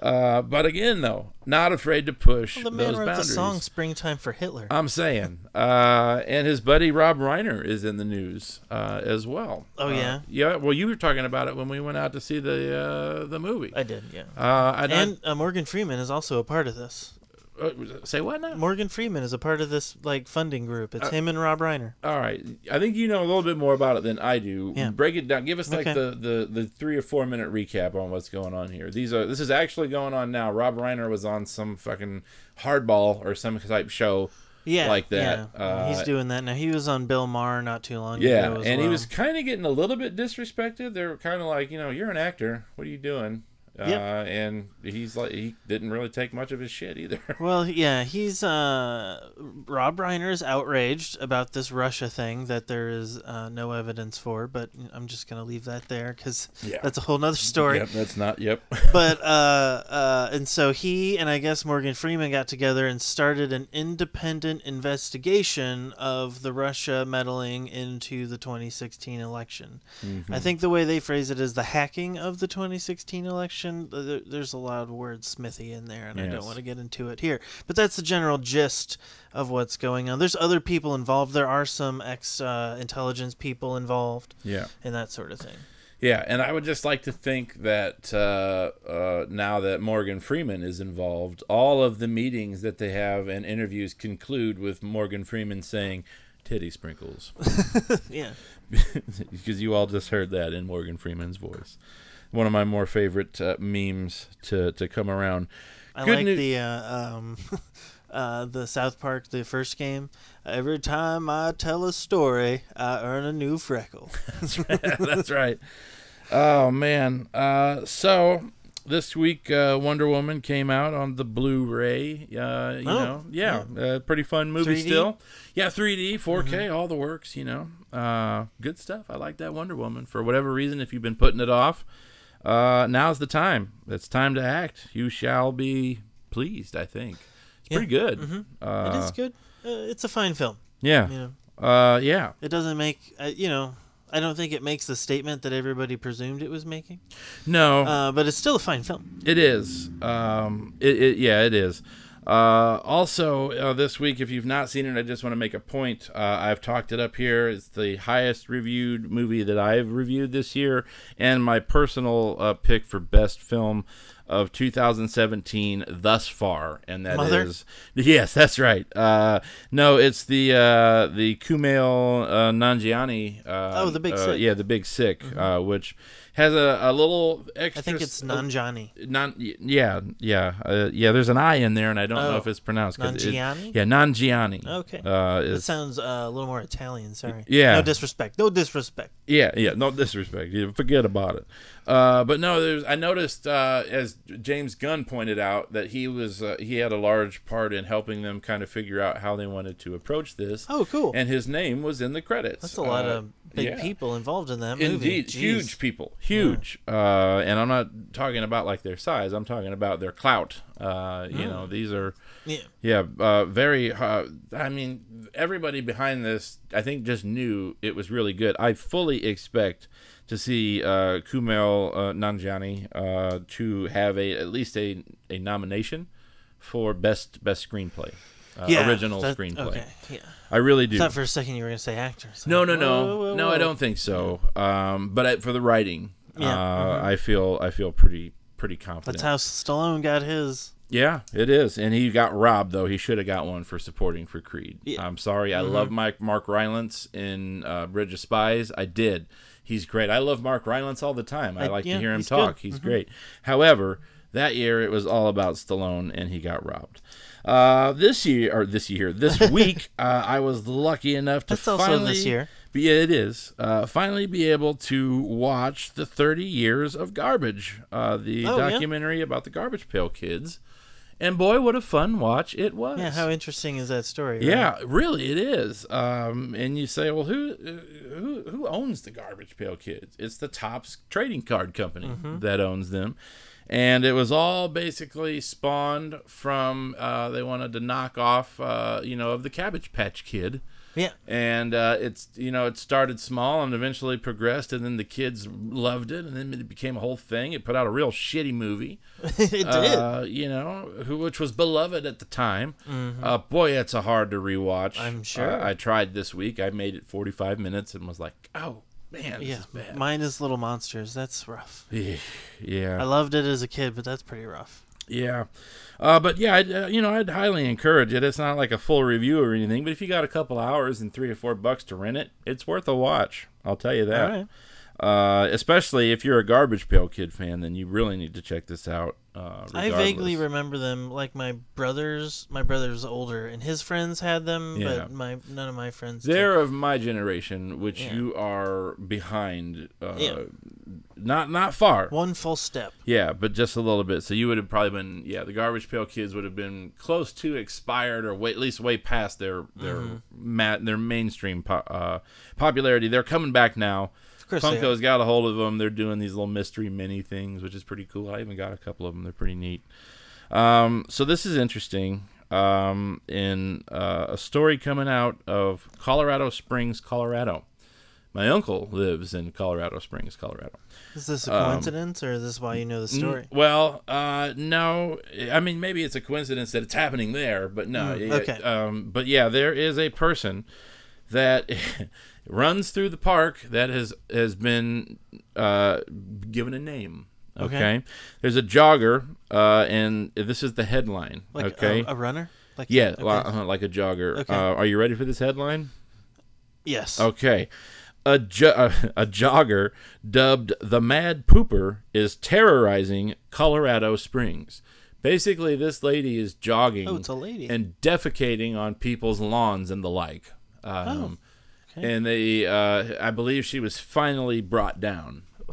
Uh, but again, though, not afraid to push Well, the man those wrote boundaries. the song "Springtime for Hitler." I'm saying, uh, and his buddy Rob Reiner is in the news uh, as well. Oh, Uh, yeah? yeah. Well, you were talking about it when we went out to see the uh, the movie. I did, yeah. Uh, and, and uh, Morgan Freeman is also a part of this. Uh, say what now? Morgan Freeman is a part of this like funding group. Uh, It's him and Rob Reiner. All right, I think you know a little bit more about it than I do. Yeah. Break it down. Give us like Okay. the, the the three or four minute recap on what's going on here. These are this is actually going on now. Rob Reiner was on some fucking hardball or some type show. Yeah, like that, Yeah. uh, He's doing that now. He was on Bill Maher not too long Yeah, ago. as and he was kind of getting a little bit disrespected. They were kind of like, you know, you're an actor. What are you doing? Uh, Yep. and he's like, he didn't really take much of his shit either. Well, yeah, he's uh Rob Reiner is outraged about this Russia thing that there is uh, no evidence for, but I'm just gonna leave that there because Yeah. that's a whole nother story. Yep, that's not. Yep. but uh, uh, and so he and I guess Morgan Freeman got together and started an independent investigation of the Russia meddling into the 2016 election. Mm-hmm. I think the way they phrase it is the hacking of the 2016 election. There- There's a lot of word smithy in there, and I don't want to get into it here. But that's the general gist of what's going on. There's other people involved. There are some ex uh, intelligence people involved, yeah. and that sort of thing. Yeah, and I would just like to think that uh, uh, now that Morgan Freeman is involved, all of the meetings that they have and interviews conclude with Morgan Freeman saying, "Titty sprinkles," Yeah. because you all just heard that in Morgan Freeman's voice. One of my more favorite uh, memes to to come around. I Good like new- the uh, um, uh, the South Park the first game. Every time I tell a story, I earn a new freckle. That's right. Oh man. Uh, so this week, uh, Wonder Woman came out on the Blu-ray. Uh, you Oh, know, yeah, Uh, pretty fun movie 3D? still. Yeah, 3D, 4K, all the works. You know, uh, good stuff. I like that Wonder Woman. For whatever reason, if you've been putting it off, uh, now's the time. It's time to act. You shall be pleased. I think it's Yeah. pretty good. Mhm. Uh, it is good. Uh, it's a fine film. Yeah. You know, Uh, yeah. it doesn't make uh, you know. I don't think it makes the statement that everybody presumed it was making. No. Uh, but it's still a fine film. It is. Um, it, it yeah, it is. Uh, also, uh, this week, if you've not seen it, I just want to make a point. Uh, I've talked it up here. It's the highest reviewed movie that I've reviewed this year, and my personal uh, pick for best film of 2017 thus far, and that is Mother? yes, that's right. Uh, no, it's the uh, the Kumail uh, Nanjiani. Uh, Oh, The Big Sick. Yeah, the Big Sick, uh, which has a, a little extra. I think it's Nanjani. non. Yeah, yeah, uh, yeah. There's an I in there, and I don't know Oh. if it's pronounced. 'cause it- yeah, Nanjiani. Okay. Uh, That sounds uh, a little more Italian. Sorry. Yeah. No disrespect. No disrespect. Yeah, yeah, no disrespect. You forget about it. Uh, but no, there's. I noticed uh, as James Gunn pointed out that he was uh, he had a large part in helping them kind of figure out how they wanted to approach this. Oh, cool. And his name was in the credits. That's a lot Uh, of big yeah. people involved in that movie. Indeed, Jeez. huge people, huge. Uh, and I'm not talking about like their size. I'm talking about their clout. Uh, you know, these are Yeah. yeah, uh, very. Uh, I mean, everybody behind this, I think, just knew it was really good. I fully expect to see uh, Kumail uh, Nanjiani uh, to have a at least a, a nomination for best best screenplay, uh, Yeah, original that- screenplay. Okay. Yeah. I really do. I thought for a second you were gonna say actors. No, no, Like, no, whoa, whoa, no. I don't think so. Um, but I, for the writing, Yeah, uh, I feel I feel pretty pretty confident. That's how Stallone got his. Yeah, it is, and he got robbed though. He should have got one for supporting for Creed. Yeah. I'm sorry. I love Mike Mark Rylance in uh, Bridge of Spies. I did. He's great. I love Mark Rylance all the time. I, I- like yeah, to hear him he's talk. good. He's great. However, that year it was all about Stallone, and he got robbed. Uh, this year or this year, this week, uh, I was lucky enough to That's finally. this year. Yeah, it is. Uh, finally, be able to watch the 30 years of garbage, uh, the Oh, yeah? documentary about the Garbage Pail Kids, and boy, what a fun watch it was. Yeah. How interesting is that story? right? Yeah, really, it is. Um, and you say, well, who uh, who who owns the Garbage Pail Kids? It's the Topps trading card company Mm-hmm. that owns them, and it was all basically spawned from uh, they wanted to knock off, uh, you know, of the Cabbage Patch Kid Yeah. and uh, it's you know it started small and eventually progressed and then the kids loved it and then it became a whole thing it put out a real shitty movie it did. uh, you know who which was beloved at the time uh, boy it's a hard to rewatch Mm-hmm. I'm sure. Uh, i tried this week i made it 45 minutes and was like oh man this yeah. is bad Mine is Little Monsters. That's rough. yeah yeah I loved it as a kid, but that's pretty rough. Yeah, uh, but yeah, I'd, uh, you know, I'd highly encourage it. It's not like a full review or anything, but if you got a couple hours and three or four bucks to rent it, it's worth a watch. I'll tell you that. Uh, especially if you're a Garbage Pail Kid fan, then you really need to check this out. Uh, I vaguely remember them. Like my brothers, my brother's older, and his friends had them, Yeah. but my none of my friends. They're of my generation, which Yeah. you are behind. Uh, Yeah. Not not far. one full step. Yeah, but just a little bit. So you would have probably been, yeah, the Garbage Pail Kids would have been close to expired or way, at least way past their their Mm-hmm. ma- their mainstream po- uh, popularity. They're coming back now. Of course, they are. Funko's got a hold of them. They're doing these little mystery mini things, which is pretty cool. I even got a couple of them. They're pretty neat. Um, so this is interesting. Um, in uh, a story coming out of Colorado Springs, Colorado. My uncle lives in Colorado Springs, Colorado. Is this a coincidence, or is this why you know the story? Um, Mm, well, uh, no. I mean, maybe it's a coincidence that it's happening there, but no. Mm, it- okay. um, but yeah, there is a person that runs through the park that has has been uh, given a name. Okay. Okay. There's a jogger, uh, and this is the headline. Like okay. a, a runner? Like yeah, okay. uh, like a jogger. Okay. Uh, are you ready for this headline? yes. Okay. A, jo- a jogger dubbed the Mad Pooper is terrorizing Colorado Springs. Basically, this lady is jogging Oh, it's a lady. and defecating on people's lawns and the like. Um, Oh, okay. And they, uh, I believe she was finally brought down.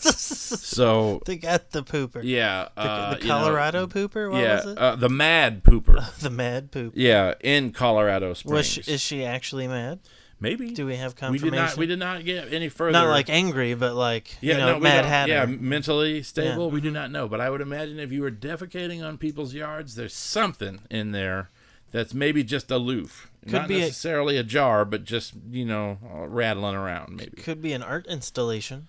so, They got the pooper. yeah. The, uh, the you know, Colorado pooper. What yeah. was it? Uh, the Mad Pooper. the mad poop. yeah, in Colorado Springs. Was she, is she actually mad? Maybe. Do we have we confirmation? did not. We did not get any further. Not like angry, but like Yeah, you know, no, Mad Hatter. Yeah, mentally stable. Yeah. We do not know, but I would imagine if you were defecating on people's yards, there's something in there that's maybe just aloof, Could not be necessarily a, jar, but just you know uh, rattling around maybe. Could be an art installation.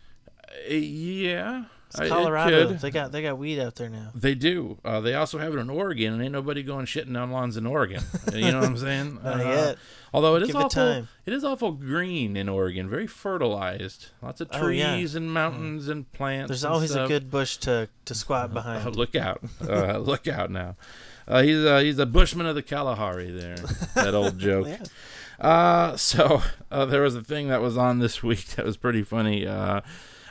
Uh, yeah, It's Colorado. They got they got weed out there now. They do. Uh, they also have it in Oregon, and ain't nobody going shitting on lawns in Oregon. you know what I'm saying? Not Uh, yet. Although it is Give it awful, time. it is awful green in Oregon, very fertilized. Lots of Oh, yeah. trees and mountains and plants. There's and always a good bush to to squat Oh, behind. look out! Uh, look out now. Uh, he's uh, he's a bushman of the Kalahari. There, that old joke. Yeah. Uh, so uh, there was a thing that was on this week that was pretty funny. Uh,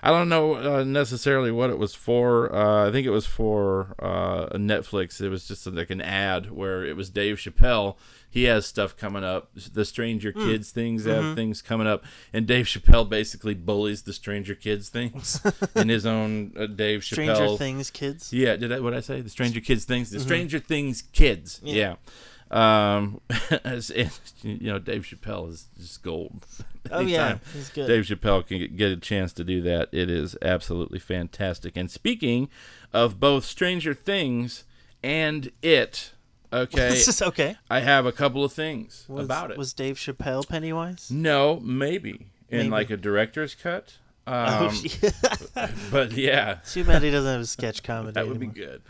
I don't know uh, necessarily what it was for. Uh, I think it was for uh, Netflix. It was just like an ad where it was Dave Chappelle. He has stuff coming up. The Stranger Hmm. Kids things have Mm-hmm. things coming up, and Dave Chappelle basically bullies the Stranger Kids things in his own uh, Dave Stranger Chappelle. Stranger Things kids. Yeah, did I what I say? The Stranger Kids things. The Stranger Things kids. Yeah. Um, as- you know, Dave Chappelle is just gold. Oh yeah, he's good. Dave Chappelle can get a chance to do that. It is absolutely fantastic. And speaking of both Stranger Things and it, okay, This is okay. I have a couple of things Was, about it. Was Dave Chappelle Pennywise? no, maybe in Maybe. like a director's cut. Um, oh, yeah. but yeah, Too bad he doesn't have a sketch comedy. That would be good.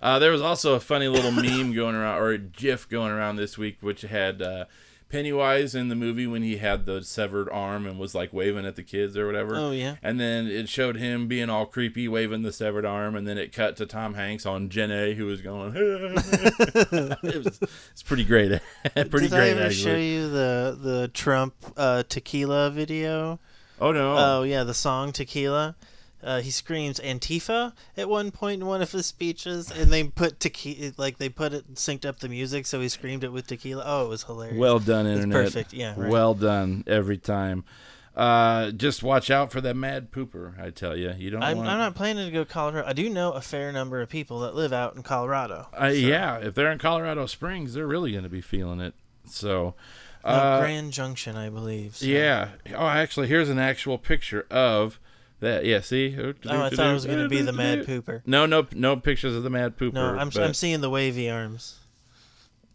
Uh, there was also a funny little meme going around, or a GIF going around this week, which had uh, Pennywise in the movie when he had the severed arm and was like waving at the kids or whatever. Oh, yeah. And then it showed him being all creepy, waving the severed arm, and then it cut to Tom Hanks on Jen A, who was going. it was, it's pretty great. pretty Did great. I ever actually. show you the the Trump uh, tequila video? Oh no. Oh yeah, the song Tequila. Uh, he screams Antifa at one point in one of his speeches, and they put tequila like they put it synced up the music, so he screamed it with tequila. Oh, it was hilarious. Well done, It's internet. perfect, yeah, right. Well done every time. Uh, just watch out for that mad pooper. I tell you, you don't I'm, want. I'm not planning to go to Colorado. I do know a fair number of people that live out in Colorado. Uh, Yeah, if they're in Colorado Springs, they're really going to be feeling it. So, Uh, uh, Grand Junction, I believe. so- yeah. Oh, actually, here's an actual picture of that. Yeah, see? Oh, I thought it was going to be the Mad Pooper. No, no, no pictures of the Mad Pooper. No, I'm, but- I'm seeing the wavy arms.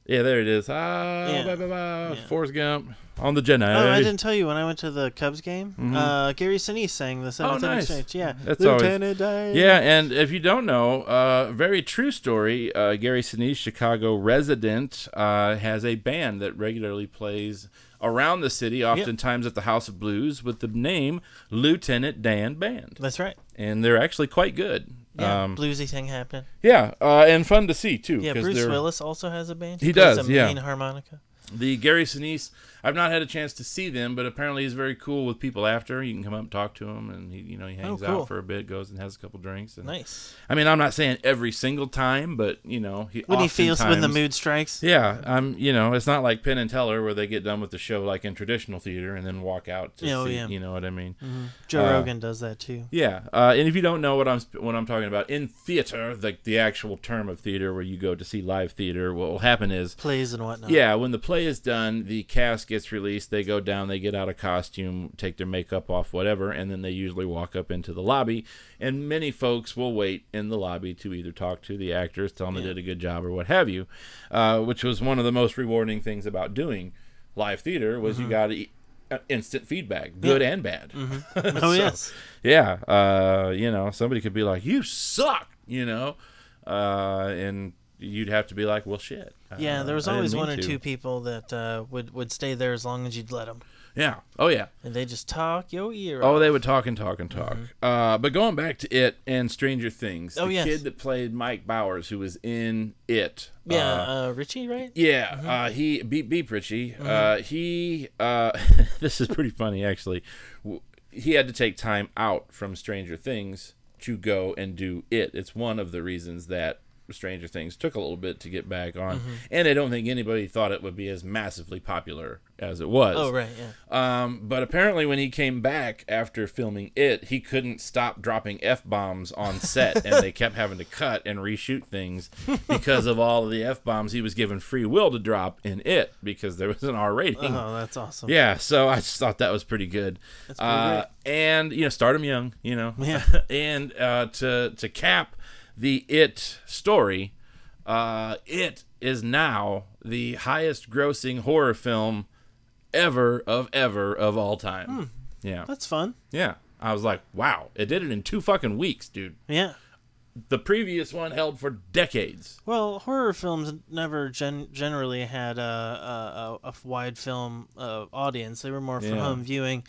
yeah, there it is. Ah, Yeah. blah, blah, blah. Yeah. Forrest Gump on the Jedi. Oh, I didn't tell you when I went to the Cubs game. Mhm. Uh, Gary Sinise sang the seventh inning nice. Yeah, That's always- Lieutenant Dan. Yeah, and if you don't know, uh, very true story. Uh, Gary Sinise, Chicago resident, uh, has a band that regularly plays around the city, oftentimes at the House of Blues, with the name Lieutenant Dan Band, that's right. and they're actually quite good. Yeah, um, bluesy thing happening. yeah, uh, and fun to see too. Yeah, Bruce Willis also has a band. He plays does, a yeah. main harmonica. The Gary Sinise, I've not had a chance to see them, but apparently he's very cool with people after. You can come up and talk to him, and he, you know, he hangs Oh, cool. out for a bit, goes and has a couple drinks. And, Nice. I mean, I'm not saying every single time, but you know, he When he feels when the mood strikes. Yeah, I'm. You know, it's not like Penn and Teller where they get done with the show like in traditional theater and then walk out to Oh, see. yeah. You know what I mean? Joe Uh, Rogan does that too. Yeah. Uh, and if you don't know what I'm what I'm talking about in theater, like the actual term of theater where you go to see live theater, what will happen is Plays and whatnot. yeah, when the play is done, the cast gets released. They go down, they get out of costume, take their makeup off, whatever, and then they usually walk up into the lobby. And many folks will wait in the lobby to either talk to the actors, tell them they did a good job, or what have you. Uh, which was one of the most rewarding things about doing live theater was you got uh, instant feedback, good and bad. Oh So, yes. yeah, uh, you know, somebody could be like, "You suck," you know, uh, and you'd have to be like, "Well, shit." Yeah, Uh, there was always one or to." two people that uh, would would stay there as long as you'd let them, Yeah. Oh yeah. and they just talk your ear. Oh, off. they would talk and talk and talk. Uh, but going back to it and Stranger Things, Oh, the yes. kid that played Mike Bowers, who was in it. yeah, uh, uh, Richie, right? yeah, uh, he beep beep Richie. Uh, he uh, this is pretty funny actually. He had to take time out from Stranger Things to go and do it. It's one of the reasons that Stranger Things took a little bit to get back on, and I don't think anybody thought it would be as massively popular as it was. Oh right, yeah. Um, but apparently, when he came back after filming it, he couldn't stop dropping f bombs on set, and they kept having to cut and reshoot things because of all of the f bombs he was given free will to drop in it because there was an R rating. Oh, that's awesome. Yeah, so I just thought that was pretty good. That's pretty uh, and you know, start him young, you know. Yeah. and uh, to to cap the It story, uh, It is now the highest grossing horror film ever of ever of all time. Hmm. Yeah, That's fun. yeah. I was like, wow, it did it in two fucking weeks, dude. Yeah. The previous one held for decades. Well, horror films never gen- generally had a, a, a, wide film uh, audience. They were more for Yeah. home viewing,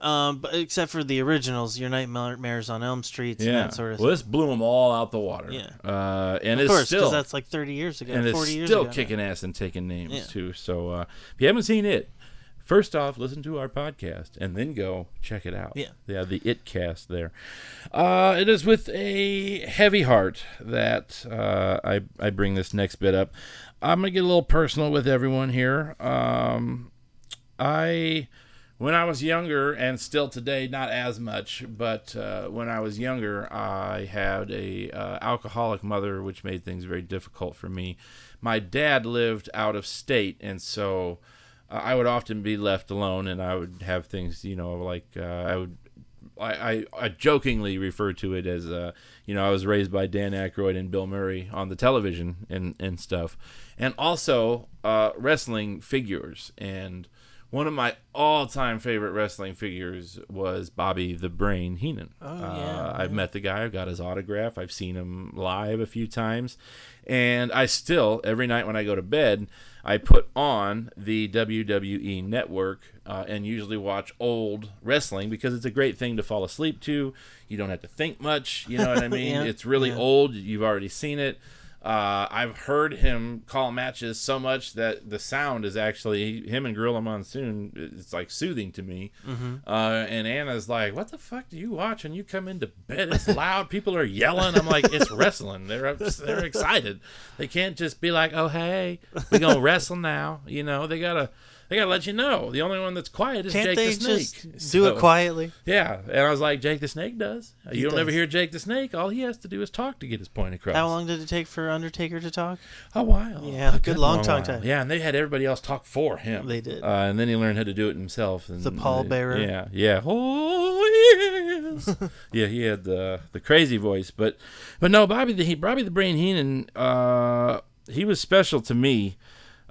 um, but except for the originals, Your Nightmares on Elm Street, and Yeah, that sort of well, this blew them all out the water. Yeah. uh, and Of it's course, still that's like 30 years ago, and 40 it's years still ago. kicking ass and taking names Yeah. too. So uh, if you haven't seen it, first off, listen to our podcast and then go check it out. Yeah. Yeah, the It cast there. Uh, it is with a heavy heart that uh, I, I bring this next bit up. I'm going to get a little personal with everyone here. Um, I when I was younger, and still today, not as much, but uh, when I was younger, I had a uh, alcoholic mother, which made things very difficult for me. My dad lived out of state, and so I would often be left alone, and I would have things, you know, like uh, I would. I, I, I jokingly refer to it as, uh, you know, I was raised by Dan Aykroyd and Bill Murray on the television and, and stuff, and also uh, wrestling figures. And one of my all-time favorite wrestling figures was Bobby the Brain Heenan. Oh, Uh, yeah, I've met the guy. I've got his autograph. I've seen him live a few times, and I still every night when I go to bed, I put on the WWE Network uh, and usually watch old wrestling because it's a great thing to fall asleep to. You don't have to think much. You know what I mean? Yeah, it's really yeah. old. You've already seen it. Uh, I've heard him call matches so much that the sound is actually him and Gorilla Monsoon. It's like soothing to me. Uh, and Anna's like, "What the fuck do you watch when you come into bed? It's loud. People are yelling." I'm like, "It's wrestling. They're they're excited. They can't just be like, oh hey, we gonna wrestle now. You know, they gotta." They gotta let you know. The only one that's quiet is Can't Jake they the Snake. just do it quietly? Yeah, and I was like, Jake the Snake does. He you don't ever hear Jake the Snake. All he has to do is talk to get his point across. How long did it take for Undertaker to talk? A while. Yeah, A good long tongue while. time. Yeah, and they had everybody else talk for him. They did. Uh, and then he learned how to do it himself. And The pallbearer. Yeah, yeah. Oh yes. yeah, he had the the crazy voice, but but no, Bobby the he Bobby the Brain Heenan. Uh, he was special to me.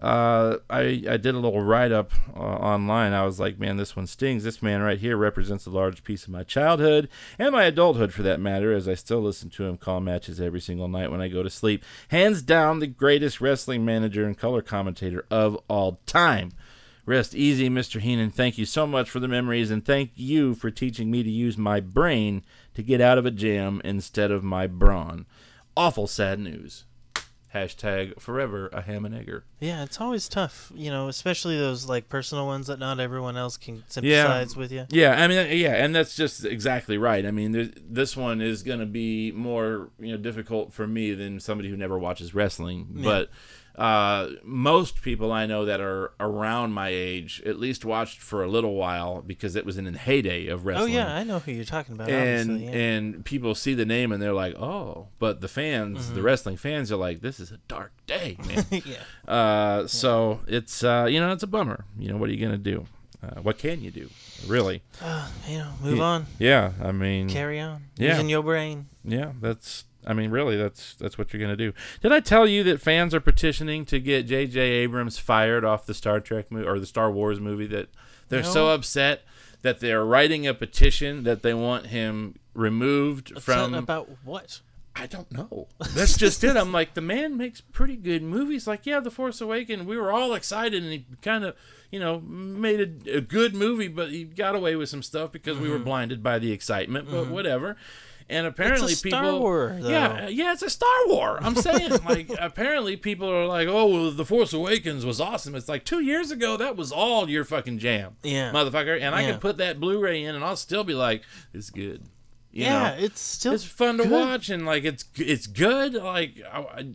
Uh, I I did a little write up uh, online. I was like, man, this one stings. This man right here represents a large piece of my childhood and my adulthood, for that matter. As I still listen to him call matches every single night when I go to sleep. Hands down, the greatest wrestling manager and color commentator of all time. Rest easy, Mr. Heenan. Thank you so much for the memories, and thank you for teaching me to use my brain to get out of a jam instead of my brawn. Awful sad news. Hashtag forever a ham and egger. Yeah, it's always tough, you know, especially those like personal ones that not everyone else can Yeah. sympathize with you. Yeah, I mean, yeah, and that's just exactly right. I mean, this one is going to be more, you know, difficult for me than somebody who never watches wrestling. But uh, most people I know that are around my age at least watched for a little while because it was in the heyday of wrestling. Oh yeah, I know who you're talking about. and yeah. and people see the name and they're like, oh, but the fans, Mm-hmm. the wrestling fans, are like, this is a dark day, man. yeah. uh, so it's uh, you know, it's a bummer. You know, what are you gonna do? Uh, what can you do? Really? Uh, you know, move Yeah. on, Yeah, I mean, carry on, Yeah. using your brain. yeah, that's. I mean, really, that's that's what you're gonna do. Did I tell you that fans are petitioning to get J.J. Abrams fired off the Star Trek movie or the Star Wars movie? That they're so upset that they're writing a petition that they want him removed from Upset about what? I don't know. That's just it. I'm like, the man makes pretty good movies. Like, yeah, The Force Awakens, we were all excited, and he kind of, you know, made a, a good movie, but he got away with some stuff because we were mm-hmm. blinded by the excitement. But mm-hmm. whatever. And apparently, Star people, War, though. yeah, yeah, it's a Star War. I'm saying, like, apparently, people are like, oh, well, The Force Awakens was awesome. It's like two years ago, that was all your fucking jam, Yeah. motherfucker. And I Yeah. could put that Blu-ray in, and I'll still be like, it's good. You yeah, know? it's still it's fun to watch and like it's it's good like I, I-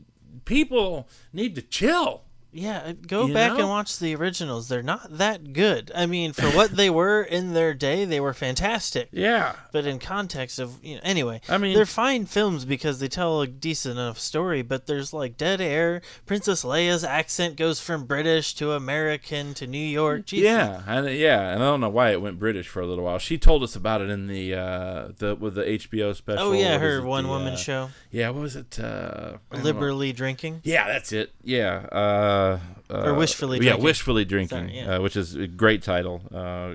people need to chill Yeah, uh, go You back know? and watch the originals. They're not that good. I mean, for what they were in their day, they were fantastic. yeah But in context of you know, anyway, I mean- they're fine films because they tell a decent enough story. But there's like dead air. Princess Leia's accent goes from British to American to New York. Jesus. yeah and yeah and i don't know why it went british for a little while she told us about it in the uh the with the hbo special Oh yeah, her one woman uh, show, yeah what was it uh don't know. liberally drinking. yeah that's it yeah uh, uh Or wishfully yeah drinking. wishfully drinking Sorry, yeah. uh, which is a great title uh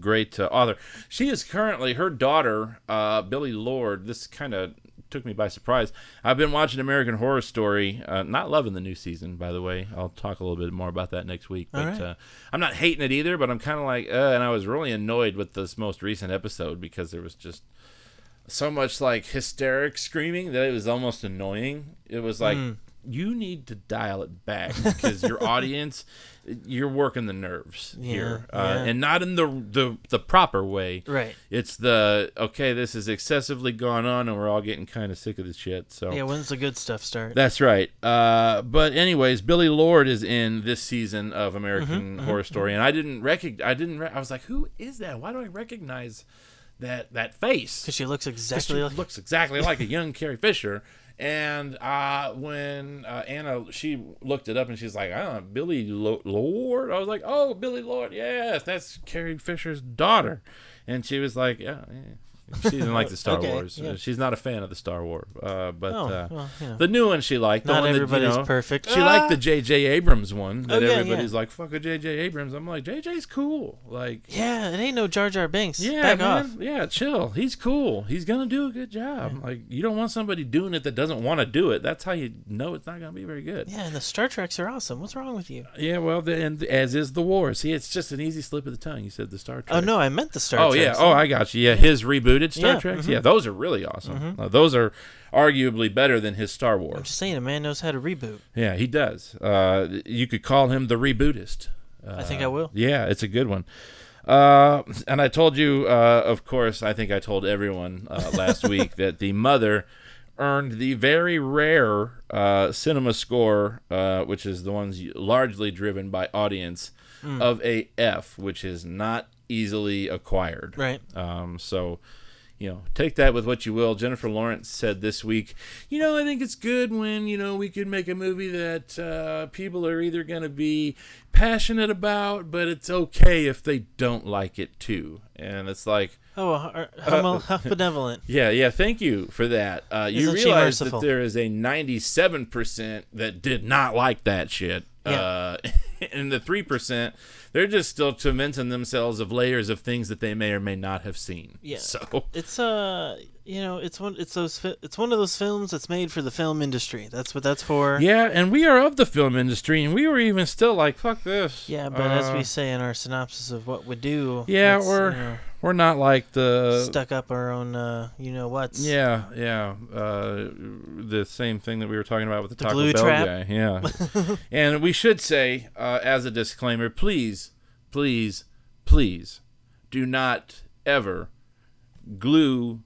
great uh, author she is currently her daughter uh Billie Lourd this kind of took me by surprise i've been watching american horror story uh, not loving the new season by the way i'll talk a little bit more about that next week but right. uh, i'm not hating it either but i'm kind of like uh, and i was really annoyed with this most recent episode because there was just so much like hysteric screaming that it was almost annoying. It was like you need to dial it back because your audience, you're working the nerves here, uh, yeah. and not in the, the the proper way. Right. It's the okay. This is excessively gone on, and we're all getting kind of sick of this shit. So Yeah, when's the good stuff start? that's right. Uh, but anyways, Billie Lourd is in this season of American Mm-hmm, Horror Story, and I didn't recognize. I didn't. Re- I was like, who is that? Why do I recognize that that face? Because she looks exactly she like. looks exactly like a young Carrie Fisher. And uh, when uh, Anna she looked it up and she's like, "Oh, Billie Lo- Lourd," I was like, "Oh, Billie Lourd, yes, that's Carrie Fisher's daughter." And she was like, "Yeah." yeah. She didn't like the Star Okay, Wars. yeah. She's not a fan of the Star Wars. Uh, but Oh, uh, well, know. the new one she liked. The Not one that, you everybody's know, perfect. She liked Ah! the J.J. Abrams one that Oh, yeah, everybody's yeah. like, "Fuck a J.J. Abrams." I'm like, "J.J.'s cool." Like, Yeah, it ain't no Jar Jar Binks. yeah, Back man. off. Yeah, chill. He's cool. He's gonna do a good job. Like you don't want somebody doing it that doesn't want to do it. That's how you know it's not gonna be very good. Yeah, and the Star Treks are awesome. What's wrong with you? Yeah, well, the, and as is the war. See, it's just an easy slip of the tongue. You said the Star Trek. Oh no, I meant the Star Oh yeah. Oh, I got you. Yeah, his rebooted Star Yeah, Treks. mhm. Yeah, those are really awesome. Uh, those are arguably better than his Star Wars. I'm just saying, a man knows how to reboot. Yeah, he does. Uh, you could call him the rebootist. Uh, I think I will. Yeah, it's a good one. Uh, and I told you, uh, of course, I think I told everyone uh, last week that the mother earned the very rare uh, cinema score, uh, which is the ones largely driven by audience, Hmm. of a F, which is not easily acquired. Right. Um, so, you know, take that with what you will. Jennifer Lawrence said this week, you know, I think it's good when, you know, we could make a movie that uh, people are either going to be passionate about, but it's okay if they don't like it too. And it's like, Oh, how, how, how benevolent. yeah, yeah, thank you for that. Uh, you realize that there is a 97% that did not like that shit. Yeah. Uh, and the 3%, they're just still convincing themselves of layers of things that they may or may not have seen. Yeah. So, It's uh, you know, it's one. It's those. Fi- it's one of those films that's made for the film industry. That's what that's for. Yeah, and we are of the film industry, and we were even still like, "Fuck this." Yeah, but as Uh, we say in our synopsis of what we do, yeah, we're you know, we're not like the stuck up our own. Uh, you know what's. yeah, yeah, uh, the same thing that we were talking about with the, The Taco Bell trap. guy. Yeah, and we should say uh, as a disclaimer, please, please, please, do not ever glue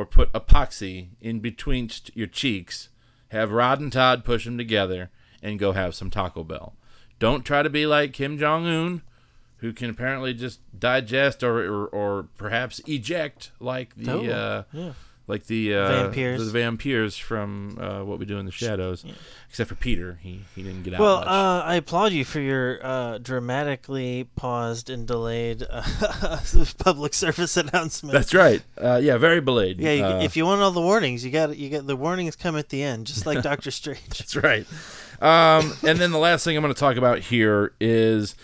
or put epoxy in between your cheeks. Have Rod and Todd push them together and go have some Taco Bell. Don't try to be like Kim Jong Un, who can apparently just digest or or, or perhaps eject like the Oh, uh, yeah. Like the uh, Vampires. the vampires from uh, What We Do in the Shadows. Except for Peter, he he didn't get out Well, much. uh, I applaud you for your uh, dramatically paused and delayed uh, public service announcement. That's right. Uh, yeah, very belayed. yeah, you, if you want all the warnings, you got you got the warnings come at the end, just like Doctor Strange. That's right. Um, and then the last thing I'm going to talk about here is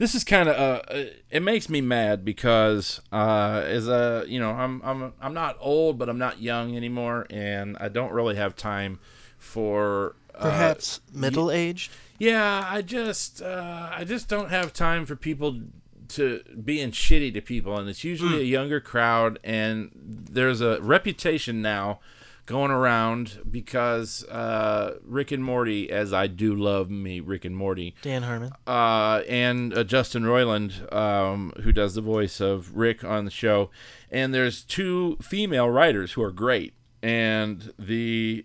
this is kind of uh, uh, it makes me mad because uh, as a you know I'm I'm I'm not old but I'm not young anymore and I don't really have time for uh, Perhaps middle aged. yeah, I just uh, I just don't have time for people to being shitty to people, and it's usually Hmm. a younger crowd, and there's a reputation now going around because uh, Rick and Morty, as I do love me Rick and Morty, Dan Harmon. uh, and uh, Justin Roiland, um, who does the voice of Rick on the show. And there's two female writers who are great. And the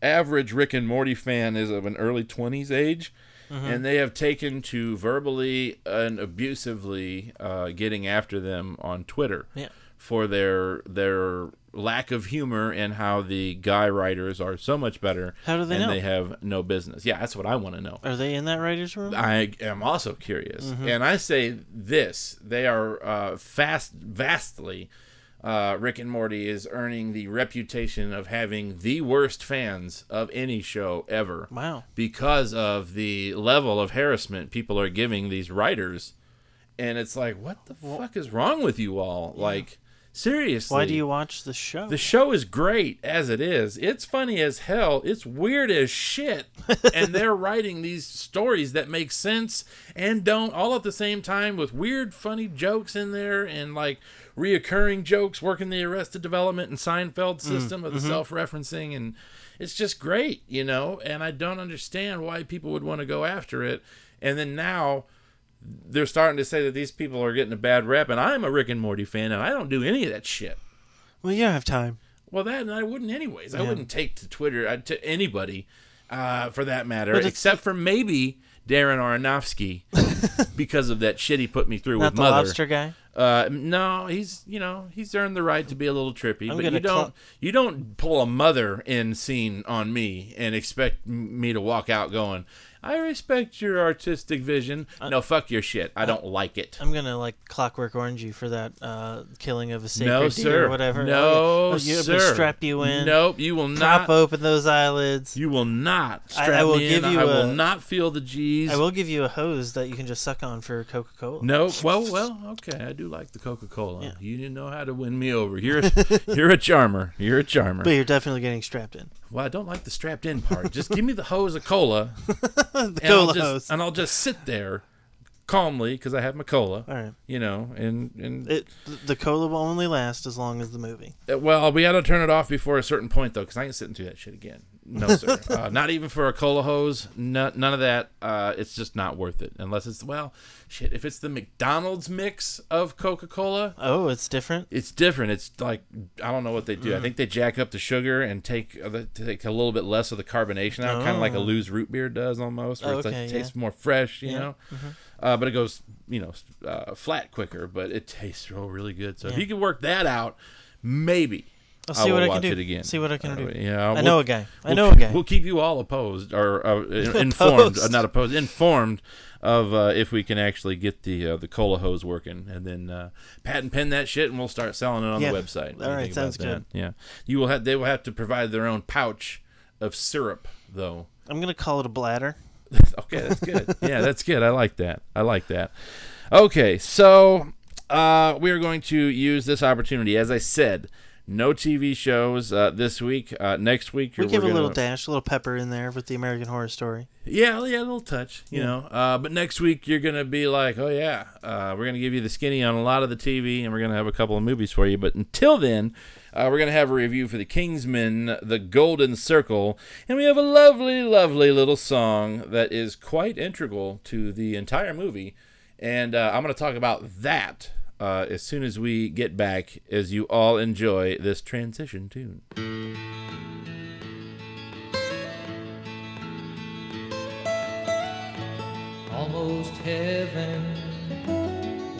average Rick and Morty fan is of an early 20s age. And they have taken to verbally and abusively uh, getting after them on Twitter Yeah. For their their lack of humor and how the guy writers are so much better. How do they and know? they have no business. Yeah, that's what I want to know. Are they in that writer's room? I am also curious, and I say this: they are uh, fast, vastly. Uh, Rick and Morty is earning the reputation of having the worst fans of any show ever Wow. because of the level of harassment people are giving these writers, and it's like, what the fuck is wrong with you all? Like, Seriously. Why do you watch the show? The show is great as it is. It's funny as hell. It's weird as shit. and they're writing these stories that make sense and don't all at the same time with weird, funny jokes in there and like reoccurring jokes working the Arrested Development and Seinfeld mm, system of the mm-hmm. self referencing. And it's just great, you know? And I don't understand why people would want to go after it. And then now they're starting to say that these people are getting a bad rep. And I'm a Rick and Morty fan and I don't do any of that shit. well, you don't have time. Well, that and I wouldn't anyways. I wouldn't take to Twitter uh, to anybody uh, for that matter, except for maybe Darren Aronofsky because of that shit he put me through Not with the Mother. lobster guy. Uh, no, he's you know he's earned the right to be a little trippy, I'm but you don't call- you don't pull a mother in scene on me and expect m- me to walk out going. I respect your artistic vision. Uh, no, fuck your shit. I don't like it. I'm gonna like Clockwork Orange you for that uh, killing of a sacred No, deer sir. or whatever. No, Oh, yeah. Oh, sir. Strap you in. Nope, you will Prop not. open those eyelids. You will not I- strap I will me give in. you I will not feel the G's. I will give you a hose that you can just suck on for Coca Cola. No, well, well, okay. I do like the Coca Cola. Yeah. You didn't know how to win me over. You're a, you're a charmer. You're a charmer. But you're definitely getting strapped in. Well, I don't like the strapped in part. Just give me the hose of cola, The and I'll cola just hose. and I'll just sit there calmly because I have my cola. All right. You know, and and It the cola will only last as long as the movie. Uh, Well, we got to turn it off before a certain point, though, because I ain't sitting through that shit again. No, sir. uh, not even for a cola hose. No, none of that. Uh, it's just not worth it. Unless it's, well, shit, if it's the McDonald's mix of Coca Cola, Oh, it's different. it's different. It's like, I don't know what they do. I Mm. think they jack up the sugar and take, uh, take a little bit less of the carbonation out, kind of like a Oh. loose root beer does almost, where Oh, it's like, it yeah. tastes more fresh, you Yeah, know? mhm. Uh, but it goes, you know, uh, flat quicker, but it tastes real, really good. So if you can work that out, maybe. I'll see what will I can do. It again. See what I can Uh, do. Yeah, I we'll- know a guy. I we'll know a guy. We'll keep you all opposed or uh, informed, uh, not opposed, informed of uh, if we can actually get the uh, the cola hose working, and then uh, patent pen that shit, and we'll start selling it on Yeah. the website. What All right, sounds about that? Yeah, you will have. They will have to provide their own pouch of syrup, though. I'm gonna call it a bladder. okay, that's good. yeah, that's good. I like that. I like that. Okay, so uh, we are going to use this opportunity, as I said. No TV shows uh, this week. Uh, next week, We give a little dash, a little pepper in there with the American Horror Story. Yeah, yeah, a little touch, you Yeah. know. Uh, but next week you're gonna be like, oh yeah, uh, we're gonna give you the skinny on a lot of the TV, and we're gonna have a couple of movies for you. But until then, uh, we're gonna have a review for the Kingsman, The Golden Circle, and we have a lovely, lovely little song that is quite integral to the entire movie. And uh, I'm gonna talk about that uh, as soon as we get back, as you all enjoy this transition tune. almost heaven.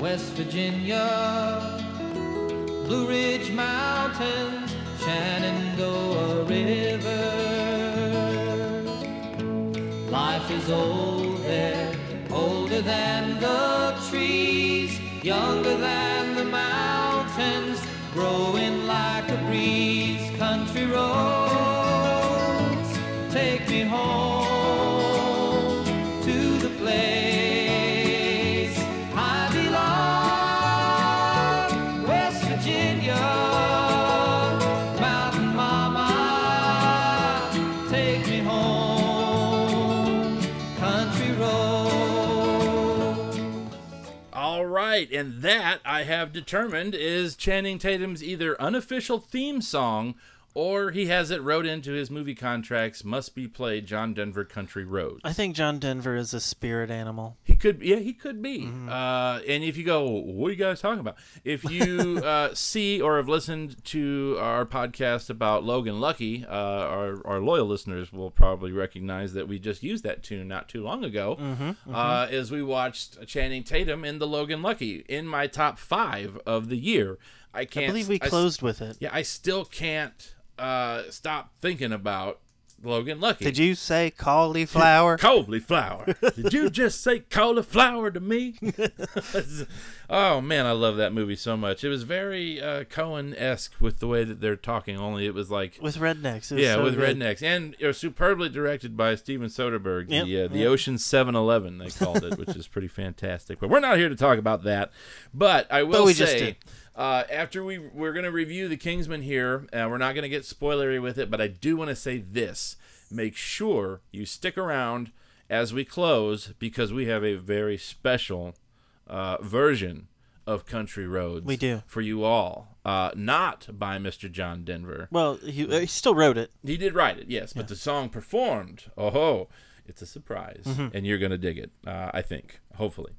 West Virginia, Blue Ridge Mountains, Shenandoah River. Life is old there, older than the trees, younger than the mountains, growing like a breeze. Country roads, right, and that I have determined is Channing Tatum's either unofficial theme song or he has it wrote into his movie contracts must be played John Denver Country Roads. I think John Denver is a spirit animal. He could, yeah, he could be. Mm-hmm. Uh, and if you go, what are you guys talking about? If you uh, see or have listened to our podcast about Logan Lucky, uh, our, our loyal listeners will probably recognize that we just used that tune not too long ago. Mm-hmm, Uh, as we watched Channing Tatum in the Logan Lucky in my top five of the year. I can't. I believe we closed with it. yeah, I still can't uh, stop thinking about Logan Lucky. Did you say cauliflower? Cauliflower. Did you just say cauliflower to me? oh man, I love that movie so much. It was very uh, Coen esque with the way that they're talking. Only it was like with rednecks. It was yeah, so with good. rednecks, and it was superbly directed by Steven Soderbergh. Yep, The uh, the yep. Ocean Seven Eleven they called it, which is pretty fantastic. But we're not here to talk about that. But I will we just say, did. Uh, after we we're gonna review the Kingsman here, uh, we're not gonna get spoilery with it, but I do want to say this: make sure you stick around as we close because we have a very special uh, version of Country Roads. We do. for you all, uh, not by Mr. John Denver. Well, he, uh, he still wrote it. He did write it, yes, but the song performed, oh ho, it's a surprise, and you're gonna dig it. Uh, I think, hopefully.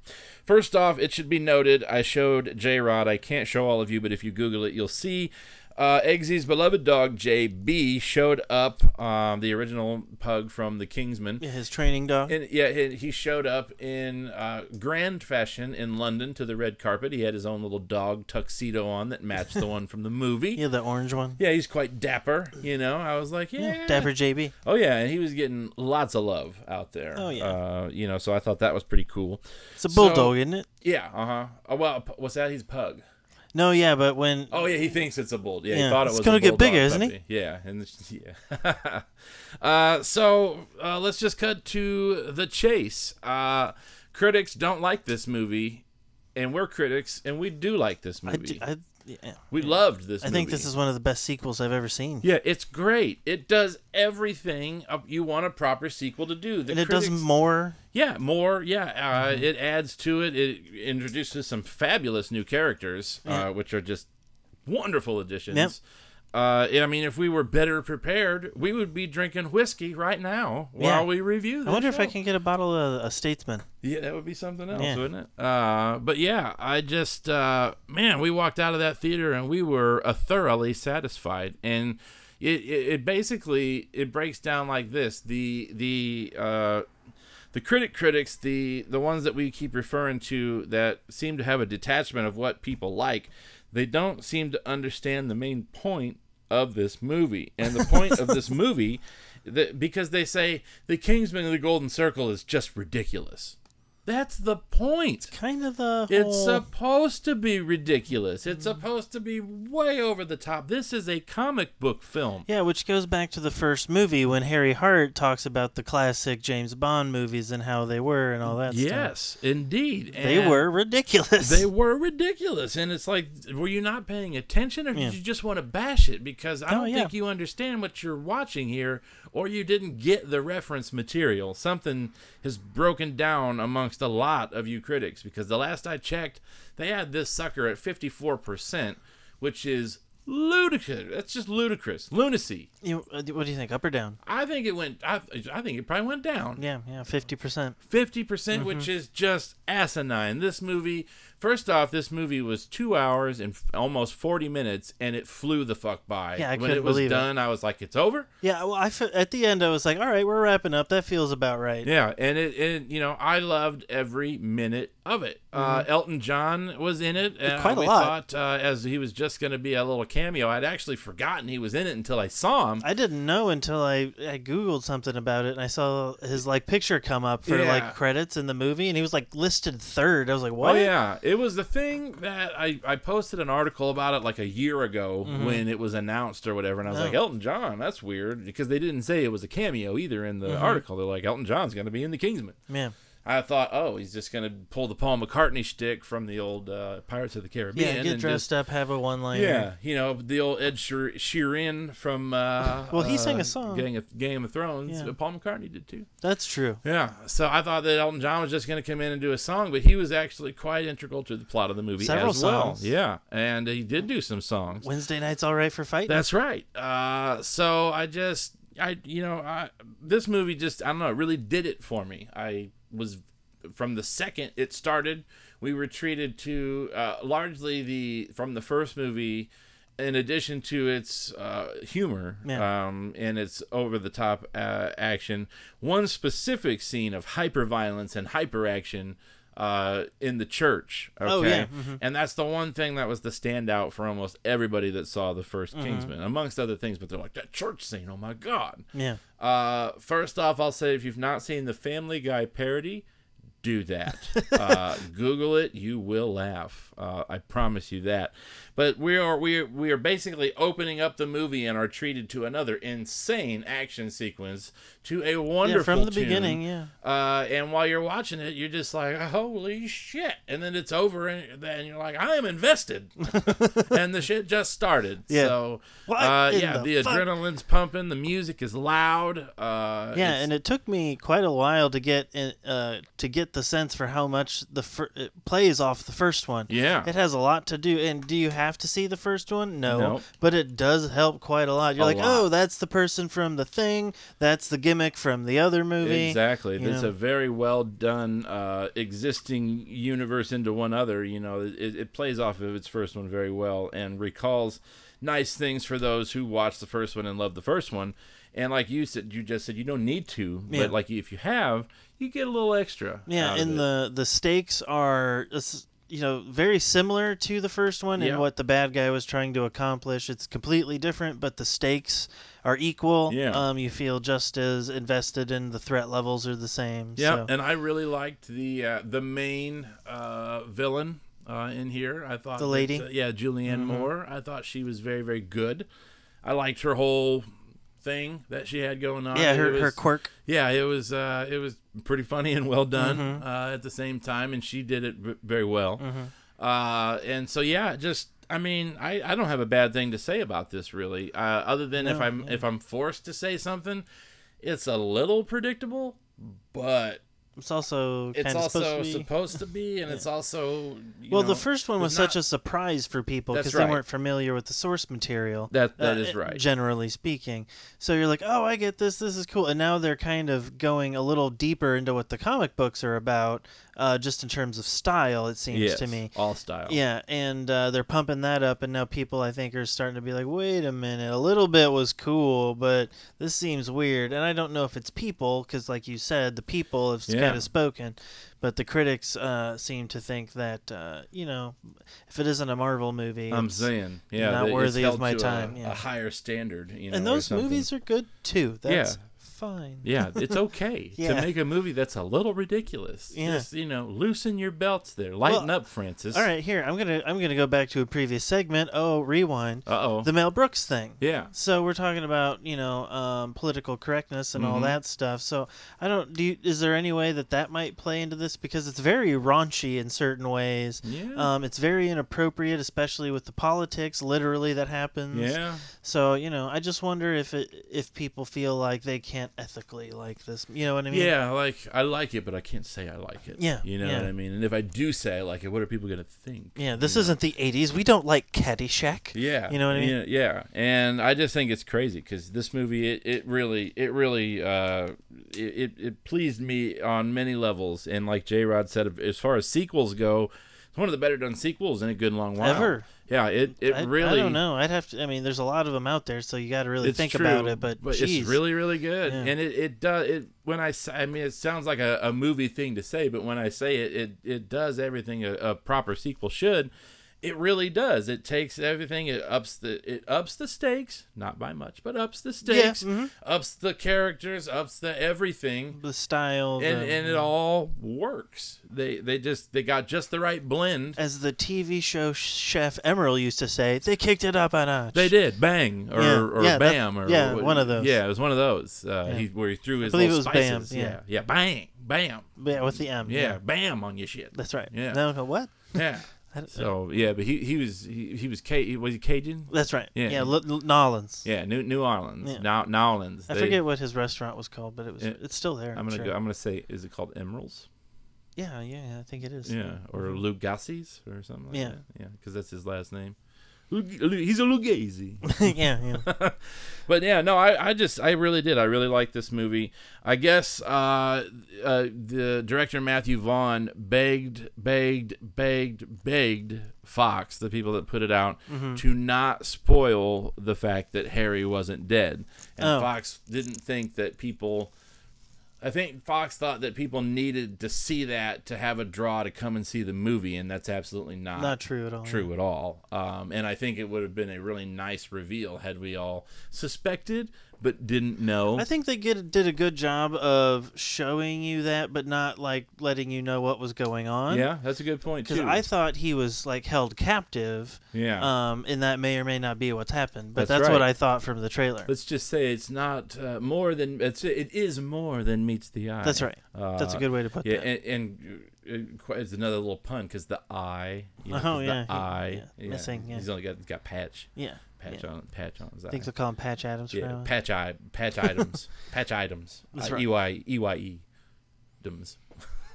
First off, it should be noted, I showed J Rod. I can't show all of you, but if you Google it, you'll see. Uh, Eggsy's beloved dog JB showed up, um, the original pug from the Kingsman. Yeah, his training dog. And yeah, he, he showed up in uh, grand fashion in London to the red carpet. He had his own little dog tuxedo on that matched the one from the movie. yeah, the orange one. Yeah, he's quite dapper, you know. I was like, yeah. Dapper JB. Oh yeah, and he was getting lots of love out there. Oh, yeah. Uh, you know, so I thought that was pretty cool. It's a So- bulldog, isn't it? Yeah, uh-huh. Oh, well, what's that? He's a pug. No, yeah, but when Oh yeah, he thinks it's a bull. Yeah, he thought it was. it's gonna get bigger, isn't he? Yeah, and yeah. uh, so uh, let's just cut to the chase. Uh, critics don't like this movie, and we're critics, and we do like this I, movie. d- I, yeah. We loved this. I think this is one of the best sequels I've ever seen. Yeah, it's great. It does everything you want a proper sequel to do. The and it critics- does more. Yeah, more. Yeah, uh, Mm-hmm. it adds to it. It introduces some fabulous new characters, Yeah. uh, which are just wonderful additions. Yep. Uh, I mean, if we were better prepared, we would be drinking whiskey right now while Yeah. we review. I wonder if I can get a bottle of a Statesman. Yeah, that would be something else, Yeah. wouldn't it? Uh, but yeah, I just uh, man, we walked out of that theater and we were uh, thoroughly satisfied. And it, it, it basically it breaks down like this: the the uh, the critic critics, the the ones that we keep referring to that seem to have a detachment of what people like, they don't seem to understand the main point of this movie. And the point of this movie, that because they say the Kingsman of the Golden Circle is just ridiculous. That's the point. Kind of the It's supposed to be ridiculous. It's mm-hmm. supposed to be way over the top. This is a comic book film. Yeah, which goes back to the first movie when Harry Hart talks about the classic James Bond movies and how they were and all that stuff. Yes, indeed. They were ridiculous. They were ridiculous, and it's like, were you not paying attention, or did Yeah. you just want to bash it? Because I Oh, don't yeah. think you understand what you're watching here, or you didn't get the reference material. Something has broken down amongst a lot of you critics. Because the last I checked, they had this sucker at 54 percent, which is ludicrous. That's just ludicrous, lunacy. You, uh, what do you think, up or down? I think it went. I, I think it probably went down. Yeah, yeah, fifty percent. Fifty percent, which Mm-hmm. is just asinine. This movie, first off, this movie was two hours and f- almost forty minutes, and it flew the fuck by. Yeah, I when couldn't it was believe it. done, I was like, "It's over." Yeah, well, I at the end I was like, all right, we're wrapping up. That feels about right. Yeah, and it, it you know, I loved every minute of it. Uh, Elton John was in it. And Mm-hmm. Quite a we lot. Thought, uh, as he was just going to be a little cameo. I'd actually forgotten he was in it until I saw him. I didn't know until I, I googled something about it and I saw his like picture come up for Yeah. like credits in the movie and he was like listed third. I was like, what? Oh yeah, it was the thing that I I posted an article about it like a year ago when it was announced or whatever, and I was like Mm-hmm. Oh. Elton John, that's weird because they didn't say it was a cameo either in the Mm-hmm. article. They're like Elton John's going to be in the Kingsman. Yeah. I thought, oh, he's just going to pull the Paul McCartney shtick from the old uh, Pirates of the Caribbean. Yeah, get and dressed just- up, have a one liner. Yeah, you know the old Ed Sheer- Sheeran from. Uh, Well, he uh, sang a song. Game of, Game of Thrones. Yeah. Paul McCartney did too. That's true. Yeah, so I thought that Elton John was just going to come in and do a song, but he was actually quite integral to the plot of the movie Several as well. Yeah, and he did do some songs. Wednesday night's all right for fighting. That's right. Uh, so I just, I, you know, I, this movie just, I don't know, it really did it for me. I was, from the second it started, we retreated to uh, largely the from the first movie. In addition to its uh, humor Yeah. um, and its over the top uh, action, one specific scene of hyper violence and hyper action uh, in the church. Okay? Oh, yeah. Mhm. And that's the one thing that was the standout for almost everybody that saw the 1st Mm-hmm. Kingsman, amongst other things. But they're like, that church scene, oh my God. yeah. Uh, first off, I'll say if you've not seen the Family Guy parody, do that. uh, Google it; you will laugh. Uh, I promise you that. But we are we are, we are basically opening up the movie and are treated to another insane action sequence to a Yeah, wonderful from the tune. beginning, yeah. Uh, and while you're watching it, you're just like, holy shit. And then it's over, and then you're like, I am invested. and the shit just started. Yeah. So, What uh, yeah, the the, adrenaline's pumping, the music is loud. Uh, Yeah, and it took me quite a while to get in, uh, to get the sense for how much the fir- it plays off the first one. Yeah. It has a lot to do. And do you have to see the first one? No, Nope. but it does help quite a lot. You're A like, lot. oh, that's the person from the thing. That's the gimmick from the other movie. Exactly. you It's know? a very well done uh, existing universe into one other. You know, it, it plays off of its first one very well and recalls nice things for those who watched the first one and love the first one. And like you said, you just said you don't need to, Yeah. but like if you have, you get a little extra. Yeah, and the the stakes are you know very similar to the first one Yeah. and what the bad guy was trying to accomplish. It's completely different, but the stakes are equal. Yeah. Um, you feel just as invested, and the threat levels are the same. Yeah, So. and I really liked the uh, the main uh, villain uh, in here. I thought The that, lady? uh, yeah, Julianne Mhm. Moore. I thought she was very very good. I liked her whole thing that she had going on. yeah, her, her quirk. Yeah, it was uh, it was pretty funny and well done Mhm. uh, at the same time, and she did it v- very well. Mhm. Uh, and so yeah, just I mean, I, I don't have a bad thing to say about this really, uh, other than if I'm yeah. if I'm forced to say something, it's a little predictable, but It's also it's also supposed to be. supposed to be, and it's also you well, know, the first one was it's such a surprise for people because they weren't familiar with the source material. That- that uh, is right. Generally speaking, so you're like, oh, I get this. This is cool. And now they're kind of going a little deeper into what the comic books are about, uh, just in terms of style. It seems yes, to me. all style. Yeah, and uh, they're pumping that up, and now people I think are starting to be like, wait a minute, a little bit was cool, but this seems weird. And I don't know if it's people, because like you said, the people have Yeah. kind of spoken, but the critics uh, seem to think that uh, you know, if it isn't a Marvel movie, I'm it's- saying, yeah, not worthy of my a- time, A, yeah. higher standard, you know, and those movies are good too. That's Yeah. Fine. Yeah, it's okay Yeah. to make a movie that's a little ridiculous. Yeah. Just, you know, loosen your belts there. Lighten Well, up, Francis. All right, here I'm gonna I'm gonna go back to a previous segment. Oh, rewind. Uh oh. The Mel Brooks thing. Yeah. So we're talking about you know um, political correctness and all Mhm. that stuff. So I don't. Do you, is there any way that that might play into this because it's very raunchy in certain ways. Yeah. Um, it's very inappropriate, especially with the politics, literally that happens. yeah. So you know, I just wonder if it if people feel like they can't ethically like this. You know what I mean? Yeah, like I like it, but I can't say I like it. Yeah, You know yeah. what I mean? And if I do say I like it, what are people gonna think? Yeah. This isn't the '80s. We don't like Caddyshack. Yeah, You know what I mean? Yeah, yeah. and I just think it's crazy because this movie, it, it really, it really, uh, it, it it pleased me on many levels. And like J Rod said, as far as sequels go, it's one of the better done sequels in a good long while. Ever. Yeah, it it I, really. I don't know. I'd have to. I mean, there's a lot of them out there, so you got to really think true, about it. But, it's geez. really really good, Yeah. and it, it does it when I say I mean it sounds like a, a movie thing to say, but when I say it, it it does everything a, a proper sequel should. It really does. It takes everything. It ups the it ups the stakes, not by much, but ups the stakes, mhm. ups the characters, ups the everything, the style, and the- and it all works. They they just they got just the right blend. as the TV show chef Emeril used to say, they kicked it up a notch. They did bang or, Yeah, or yeah, bam or yeah, one of those. Yeah, it was one of those. Uh, Yeah. he, where he threw his I believe it was bam, spices. yeah. yeah, yeah, bang, bam. Yeah, with the M. Yeah, bam on your shit. that's right. Yeah. No, no, what? Yeah. So yeah, but he he was he, he was Ca- was he Cajun? That's right. Yeah. Yeah, L- L- Nolans. Yeah, New New Orleans. Yeah. Now New Orleans. I They- forget what his restaurant was called, but it was it's still there. I'm gonna sure. go. I'm gonna say, is it called Emeril's? Yeah, yeah, I think it is. Yeah, or mm-hmm. Lagasse's or something like Yeah. that. Yeah, because that's his last name. He's a Lagasse. yeah, yeah. but yeah, no, I, I just I really did. I really liked this movie. I guess uh, uh, the director Matthew Vaughn begged, begged, begged, begged Fox, the people that put it out, Mm-hmm. to not spoil the fact that Harry wasn't dead. And Oh. Fox didn't think that people. I think Fox thought that people needed to see that to have a draw to come and see the movie, and that's absolutely not Not true at all. true at all. Um, and I think it would have been a really nice reveal had we all suspected, but didn't know. I think they get, did a good job of showing you that, but not like letting you know what was going on. yeah, that's a good point too. I thought he was like held captive. yeah. Um, and that may or may not be what's happened, but That's that's, what. I thought from the trailer. Let's just say it's not uh, more than it's it is more than meets the eye. That's right. That's a Uh, good way to put Yeah, that. and, and uh, quite- it's another little pun because the eye. You know, Oh, yeah, The he- eye. yeah, missing, yeah. He's only got got patch, yeah. patch yeah. on, patch on his I eye. think they'll call him Patch Adams now yeah, patch eye, patch items, patch items. That's uh, right. E Y E Y E, items.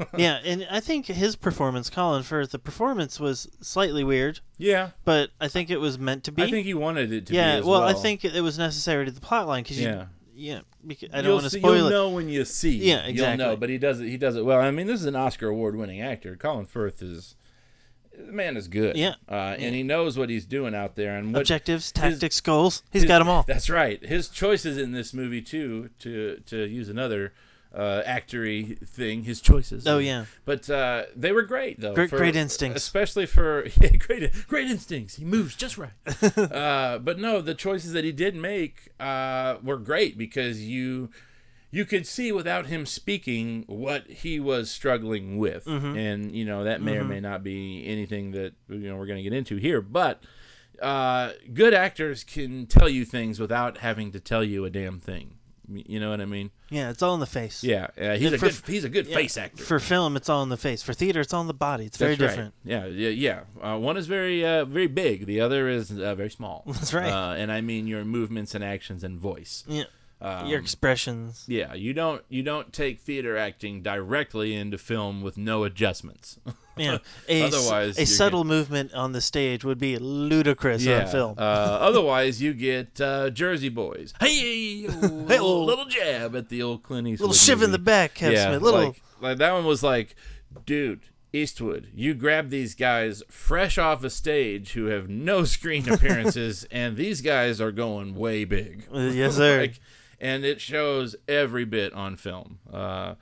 yeah, and I think his performance, Colin Firth, the performance was slightly weird, Yeah, but I think it was meant to be. I think he wanted it to yeah, well, well. I think it was necessary to the plot line because Yeah. Yeah, because, I don't want to spoil you'll it. know when you see. Yeah, You'll know, exactly. but he does it. He does it well. I mean, this is an Oscar award-winning actor. Colin Firth is the man is good. Yeah. uh, and he knows what he's doing out there. And what Objectives, tactics, goals. He's his- got them all. That's right. His choices in this movie too. To to use another uh, actory thing, his choices. Oh, yeah. But uh, they were great though. Great- for- great instincts. especially for yeah, great great instincts. He moves just right. uh, but no, the choices that he did make uh, were great because you you could see without him speaking what he was struggling with, Mm-hmm. and you know that may or may not be anything that you know we're going to get into here, but. Uh, good actors can tell you things without having to tell you a damn thing. You know what I mean? Yeah, it's all in the face. Yeah, uh, he's a For- good he's a good Yeah, face actor. For film, it's all in the face. For theater, it's all in the body. It's very That's right. different. Yeah, yeah, yeah. Uh, one is very, uh, very big. The other is uh, very small. That's right. Uh, and I mean your movements and actions and voice. Yeah, Um, your expressions. yeah, you don't you don't take theater acting directly into film with no adjustments. Yeah, a, Otherwise, a subtle movement on the stage would be ludicrous on film. Uh, otherwise, you get uh, Jersey Boys. Hey, little, little jab at the old Clint Eastwood. little shiv in the back, Kev yeah, Smith. Little. like, like that one was like, dude, Eastwood, you grab these guys fresh off a stage who have no screen appearances, and these guys are going way big. Uh, yes, sir. Like, and it shows every bit on film. Uh,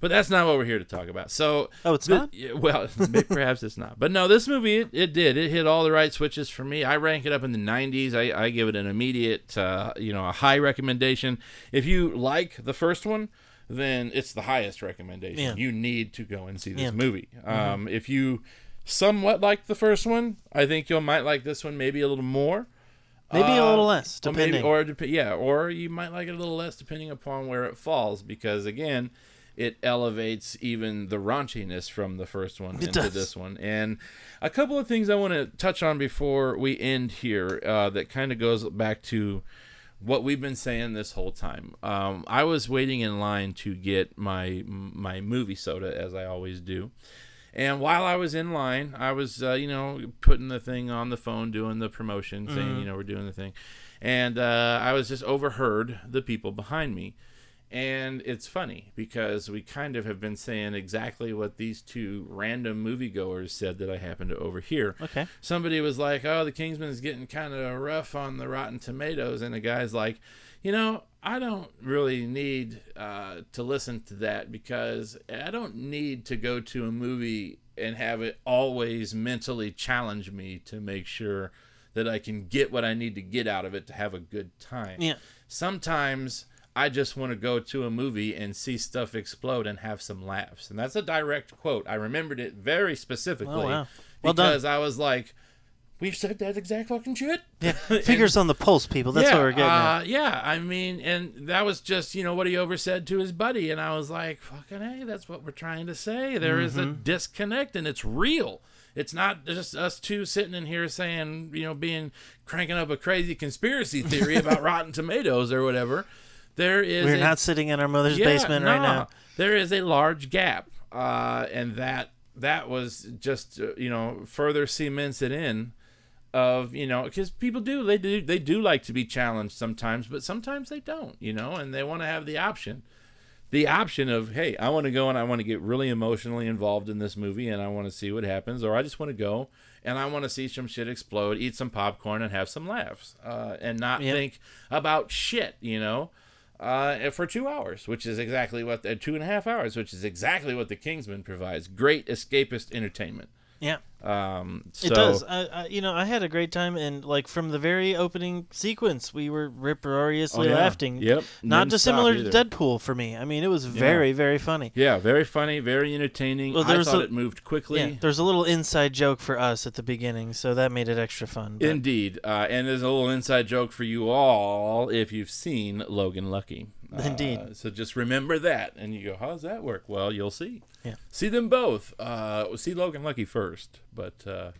but that's not what we're here to talk about. So, Oh, it's not? well, perhaps it's not. But no, this movie it, it did. It hit all the right switches for me. I rank it up in the 90s. I, I give it an immediate, uh, you know, a high recommendation. If you like the first one, then it's the highest recommendation. Yeah. You need to go and see this Yeah. movie. Um, if you somewhat like the first one, I think you might like this one maybe a little more. Maybe a little less, or maybe- depending. or yeah, or you might like it a little less depending upon where it falls, because again, it elevates even the raunchiness from the first one It into does. this one. And a couple of things I want to touch on before we end here uh, that kind of goes back to what we've been saying this whole time. Um, I was waiting in line to get my my movie soda as I always do. And while I was in line, I was, uh, you know, putting the thing on the phone, doing the promotion, saying, you know, we're doing the thing. And uh, I was just overheard the people behind me. And it's funny because we kind of have been saying exactly what these two random moviegoers said that I happened to overhear. Okay. Somebody was like, "Oh, the Kingsman's getting kind of rough on the Rotten Tomatoes," and the guy's like, "You know, I don't really need uh, to listen to that because I don't need to go to a movie and have it always mentally challenge me to make sure that I can get what I need to get out of it to have a good time." Yeah. sometimes I just want to go to a movie and see stuff explode and have some laughs. And that's a direct quote. I remembered it very specifically Oh, wow. Well done. because I was like, we've said that exact fucking shit. Yeah. Fingers on the pulse, people. That's yeah, what we're getting uh, at. Yeah, I mean, and that was just, you know, what he oversaid to his buddy. And I was like, fucking hey, that's what we're trying to say. There is a Mm-hmm. disconnect and it's real. It's not just us two sitting in here saying, you know, being cranking up a crazy conspiracy theory about Rotten Tomatoes or whatever. There is We're a- not sitting in our mother's basement right now. There is a large gap, uh, and that that was just uh, you know further cements it in of you know because people do they do they do like to be challenged sometimes, but sometimes they don't, you know, and they want to have the option. The option of hey, I want to go and I want to get really emotionally involved in this movie and I want to see what happens, or I just want to go and I want to see some shit explode, eat some popcorn, and have some laughs, uh, and not Yep. think about shit, you know uh, for two hours, which is exactly what uh, two and a half hours, which is exactly what the Kingsman provides. Great escapist entertainment. Yeah. Um, so, It does. I, I, you know, I had a great time, and like from the very opening sequence, we were riproariously Oh, yeah. laughing. Yep. Not Didn't dissimilar to. Deadpool for me. I mean, it was very, very funny. Yeah, very funny, very entertaining. Well, I was thought a- it moved quickly. Yeah, there's a little inside joke for us at the beginning, so that made it extra fun. but- Indeed, uh, and there's a little inside joke for you all if you've seen Logan Lucky. Uh, Indeed. So just remember that, and you go, "How does that work?" Well, you'll see. Yeah. See them both. Uh, see Logan Lucky first, but uh,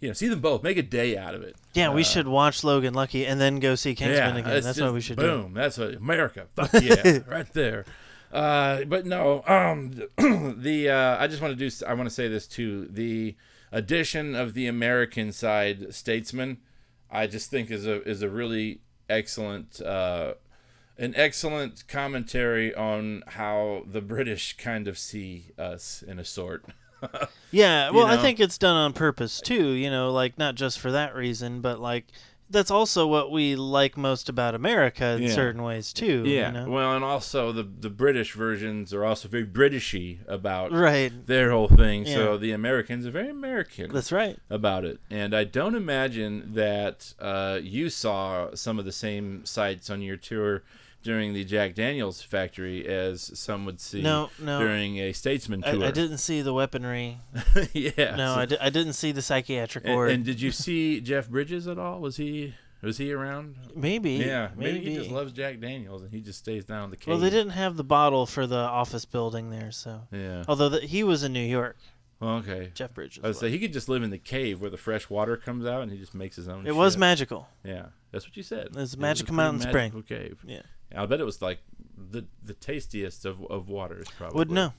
you know, see them both. Make a day out of it. yeah, we Uh, should watch Logan Lucky and then go see Kingsman again. it's That's just what we should do. boom. That's what America. Fuck yeah, right there. Uh, but no, um, the uh, I just want to do. I want to say this too. The addition of the American side statesman, I just think is a is a really excellent. Uh, an excellent commentary on how the British kind of see us in a sort. Yeah, well, I know? think it's done on purpose too. You know, like not just for that reason, but like that's also what we like most about America in Yeah. certain ways too. Yeah. You know? Well, and also the the British versions are also very Britishy about Right. their whole thing. So the Americans are very American That's right. about it. And I don't imagine that uh, you saw some of the same sights on your tour during the Jack Daniels factory as some would see No, no. during a Statesman tour. I didn't see the weaponry. yeah. No, so- I, di- I didn't see the psychiatric and, ward. and did you see Jeff Bridges at all? Was he was he around? maybe. Yeah, maybe, maybe. he just loves Jack Daniels and he just stays down in the cave. well, they didn't have the bottle for the office building there, so. Yeah. Although the, he was in New York, okay. Jeff Bridges. I would say he could just live in the cave where the fresh water comes out, and he just makes his own. it was magical. Yeah, that's what you said. It's It was Magical a pretty Mountain Spring. magical cave. Yeah. I bet it was like the the tastiest of, of waters. Probably Wouldn't know.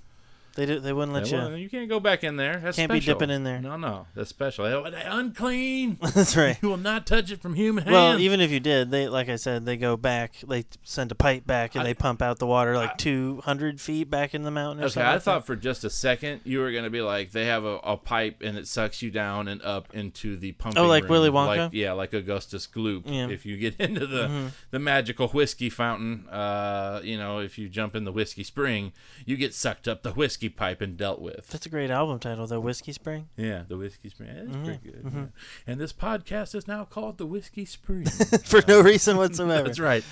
They did, they wouldn't let Yeah, you. well, you can't go back in there. That's Can't be special. dipping in there. No, no, that's special. Oh, they- unclean. That's right. you will not touch it from human hands. Well, even if you did, they like I said, they go back. They send a pipe back, and I- they pump out the water like I- two hundred feet back in the mountain. Or Okay, something I like thought for just a second you were gonna be like they have a, a pipe and it sucks you down and up into the pumping. Oh, like room, Willy Wonka? Like, yeah, like Augustus Gloop. Yeah. Mm-hmm. If you get into the the magical whiskey fountain, uh, you know, if you jump in the whiskey spring, you get sucked up the whiskey pipe and dealt with. That's a great album title, though. Whiskey Spring. Yeah, the whiskey spring. That's Mm-hmm. pretty good. yeah. And this podcast is now called the Whiskey Spring. For no reason whatsoever. That's right.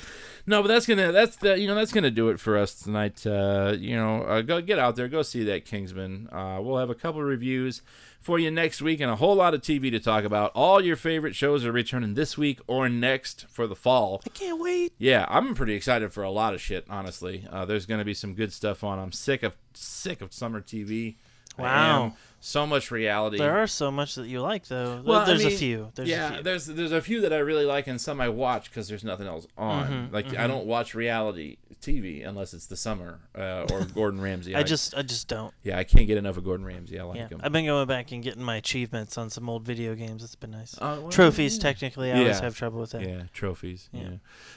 No, but that's gonna that's the you know that's gonna do it for us tonight. Uh, you know, uh, go get out there, go see that Kingsman. Uh, we'll have a couple of reviews for you next week and a whole lot of TV to talk about. All your favorite shows are returning this week or next for the fall. I can't wait. Yeah, I'm pretty excited for a lot of shit. Honestly, uh, there's gonna be some good stuff on. I'm sick of sick of summer TV. Wow. So much reality. There are so much that you like, though. Th- Well, I there's a few. There's yeah, a few. there's there's a few that I really like and some I watch because there's nothing else on. Mm-hmm, like I don't watch reality TV unless it's the summer uh, or Gordon Ramsay. I just, I just don't. yeah, I can't get enough of Gordon Ramsay. I like Yeah, him. I've been going back and getting my achievements on some old video games. It's been nice. Uh, well, Trophies, yeah. technically, I always have trouble with that. Yeah, trophies. Yeah. Yeah.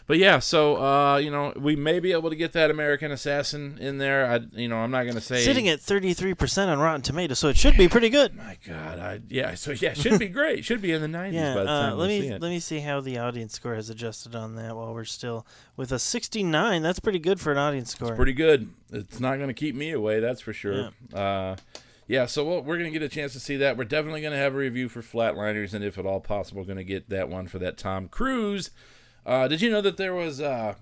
but yeah. So uh, you know, we may be able to get that American Assassin in there. I, you know, I'm not gonna say Sitting at 33% on Rotten Tomatoes, so it should be pretty good. My God, I yeah. So yeah, should be great. Should be in the 90s Yeah, by the uh, let me see it. let me see how the audience score has adjusted on that while we're still with a 69. That's pretty good for an audience score. pretty good. It's not going to keep me away, that's for sure. Yeah, uh, yeah so we'll, we're going to get a chance to see that. We're definitely going to have a review for Flatliners, and if at all possible, going to get that one for that Tom Cruise. Uh, did you know that there was, uh,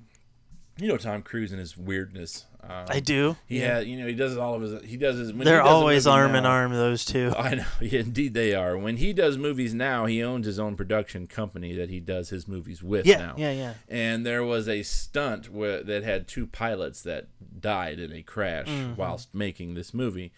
you know, Tom Cruise and his weirdness? Um, I do. He had, you know, he does all of his. He does his. when They're does always movie arm in arm. those two. I know, yeah, indeed they are. When he does movies now, he owns his own production company that he does his movies with Yeah, now. yeah, yeah. And there was a stunt where, that had two pilots that died in a crash Mm-hmm. whilst making this movie,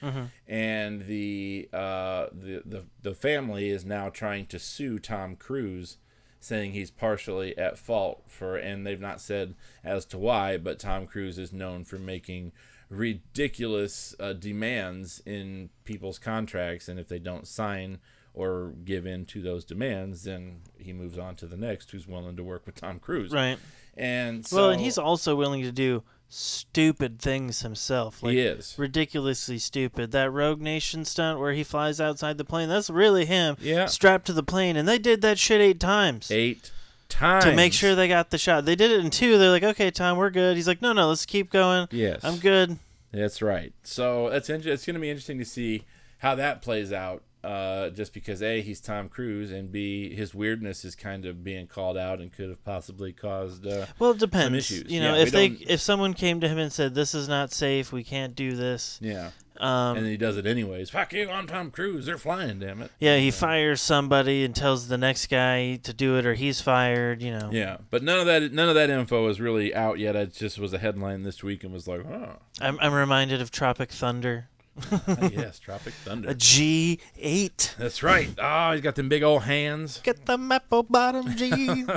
and the, uh, the the the family is now trying to sue Tom Cruise, saying he's partially at fault for, and they've not said as to why, but Tom Cruise is known for making ridiculous uh, demands in people's contracts, and if they don't sign or give in to those demands, then he moves on to the next who's willing to work with Tom Cruise. Right. And so well, and he's also willing to do stupid things himself. Like he is. ridiculously stupid. That Rogue Nation stunt where he flies outside the plane, that's really him Yeah. strapped to the plane. And they did that shit eight times. Eight times To make sure they got the shot. They did it in two. They're like, okay, Tom, we're good. He's like, no, no, let's keep going. Yes, I'm good. That's right. So that's inter- it's going to be interesting to see how that plays out. Uh, just because a he's Tom Cruise and b his weirdness is kind of being called out and could have possibly caused. Uh, Well, it depends. issues. You know, Yeah, if they don't- if someone came to him and said this is not safe, we can't do this. yeah, Um, and he does it anyways. Fuck you, I'm Tom Cruise. They're flying, damn it. yeah, he fires somebody and tells the next guy to do it, or he's fired. You know. Yeah, but none of that none of that info is really out yet. It just was a headline this week and was like, huh. I'm I'm reminded of Tropic Thunder, yes, Tropic Thunder. A G8. That's right. Oh, he's got them big old hands. Get the apple bottom G.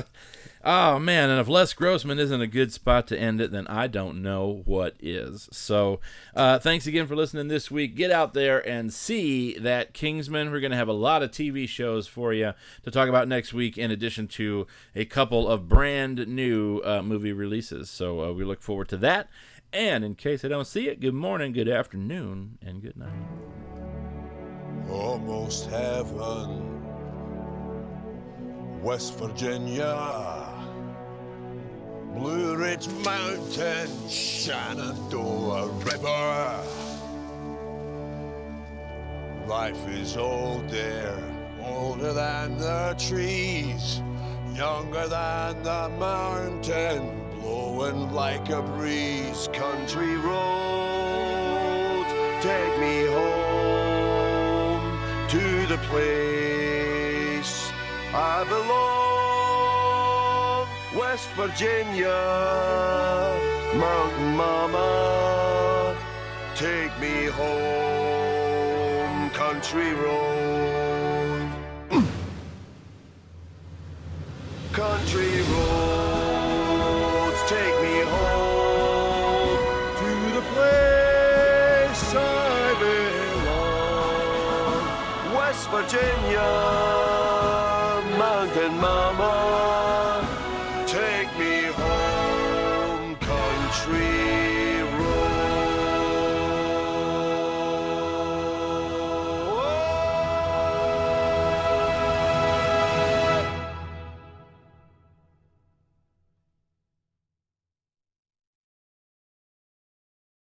Oh man, and if Les Grossman isn't a good spot to end it, then I don't know what is. So, uh, thanks again for listening this week. Get out there and see that Kingsman. We're going to have a lot of TV shows for you to talk about next week, in addition to a couple of brand new uh, movie releases. So uh, we look forward to that. And in case I don't see it, good morning, good afternoon, and good night. Almost heaven, West Virginia, Blue Ridge Mountain, Shenandoah River. Life is old there, older than the trees, younger than the mountain, blowing like a breeze. Country road, take me home to the place I belong. West Virginia, Mountain Mama, take me home, country road. country roads, belong.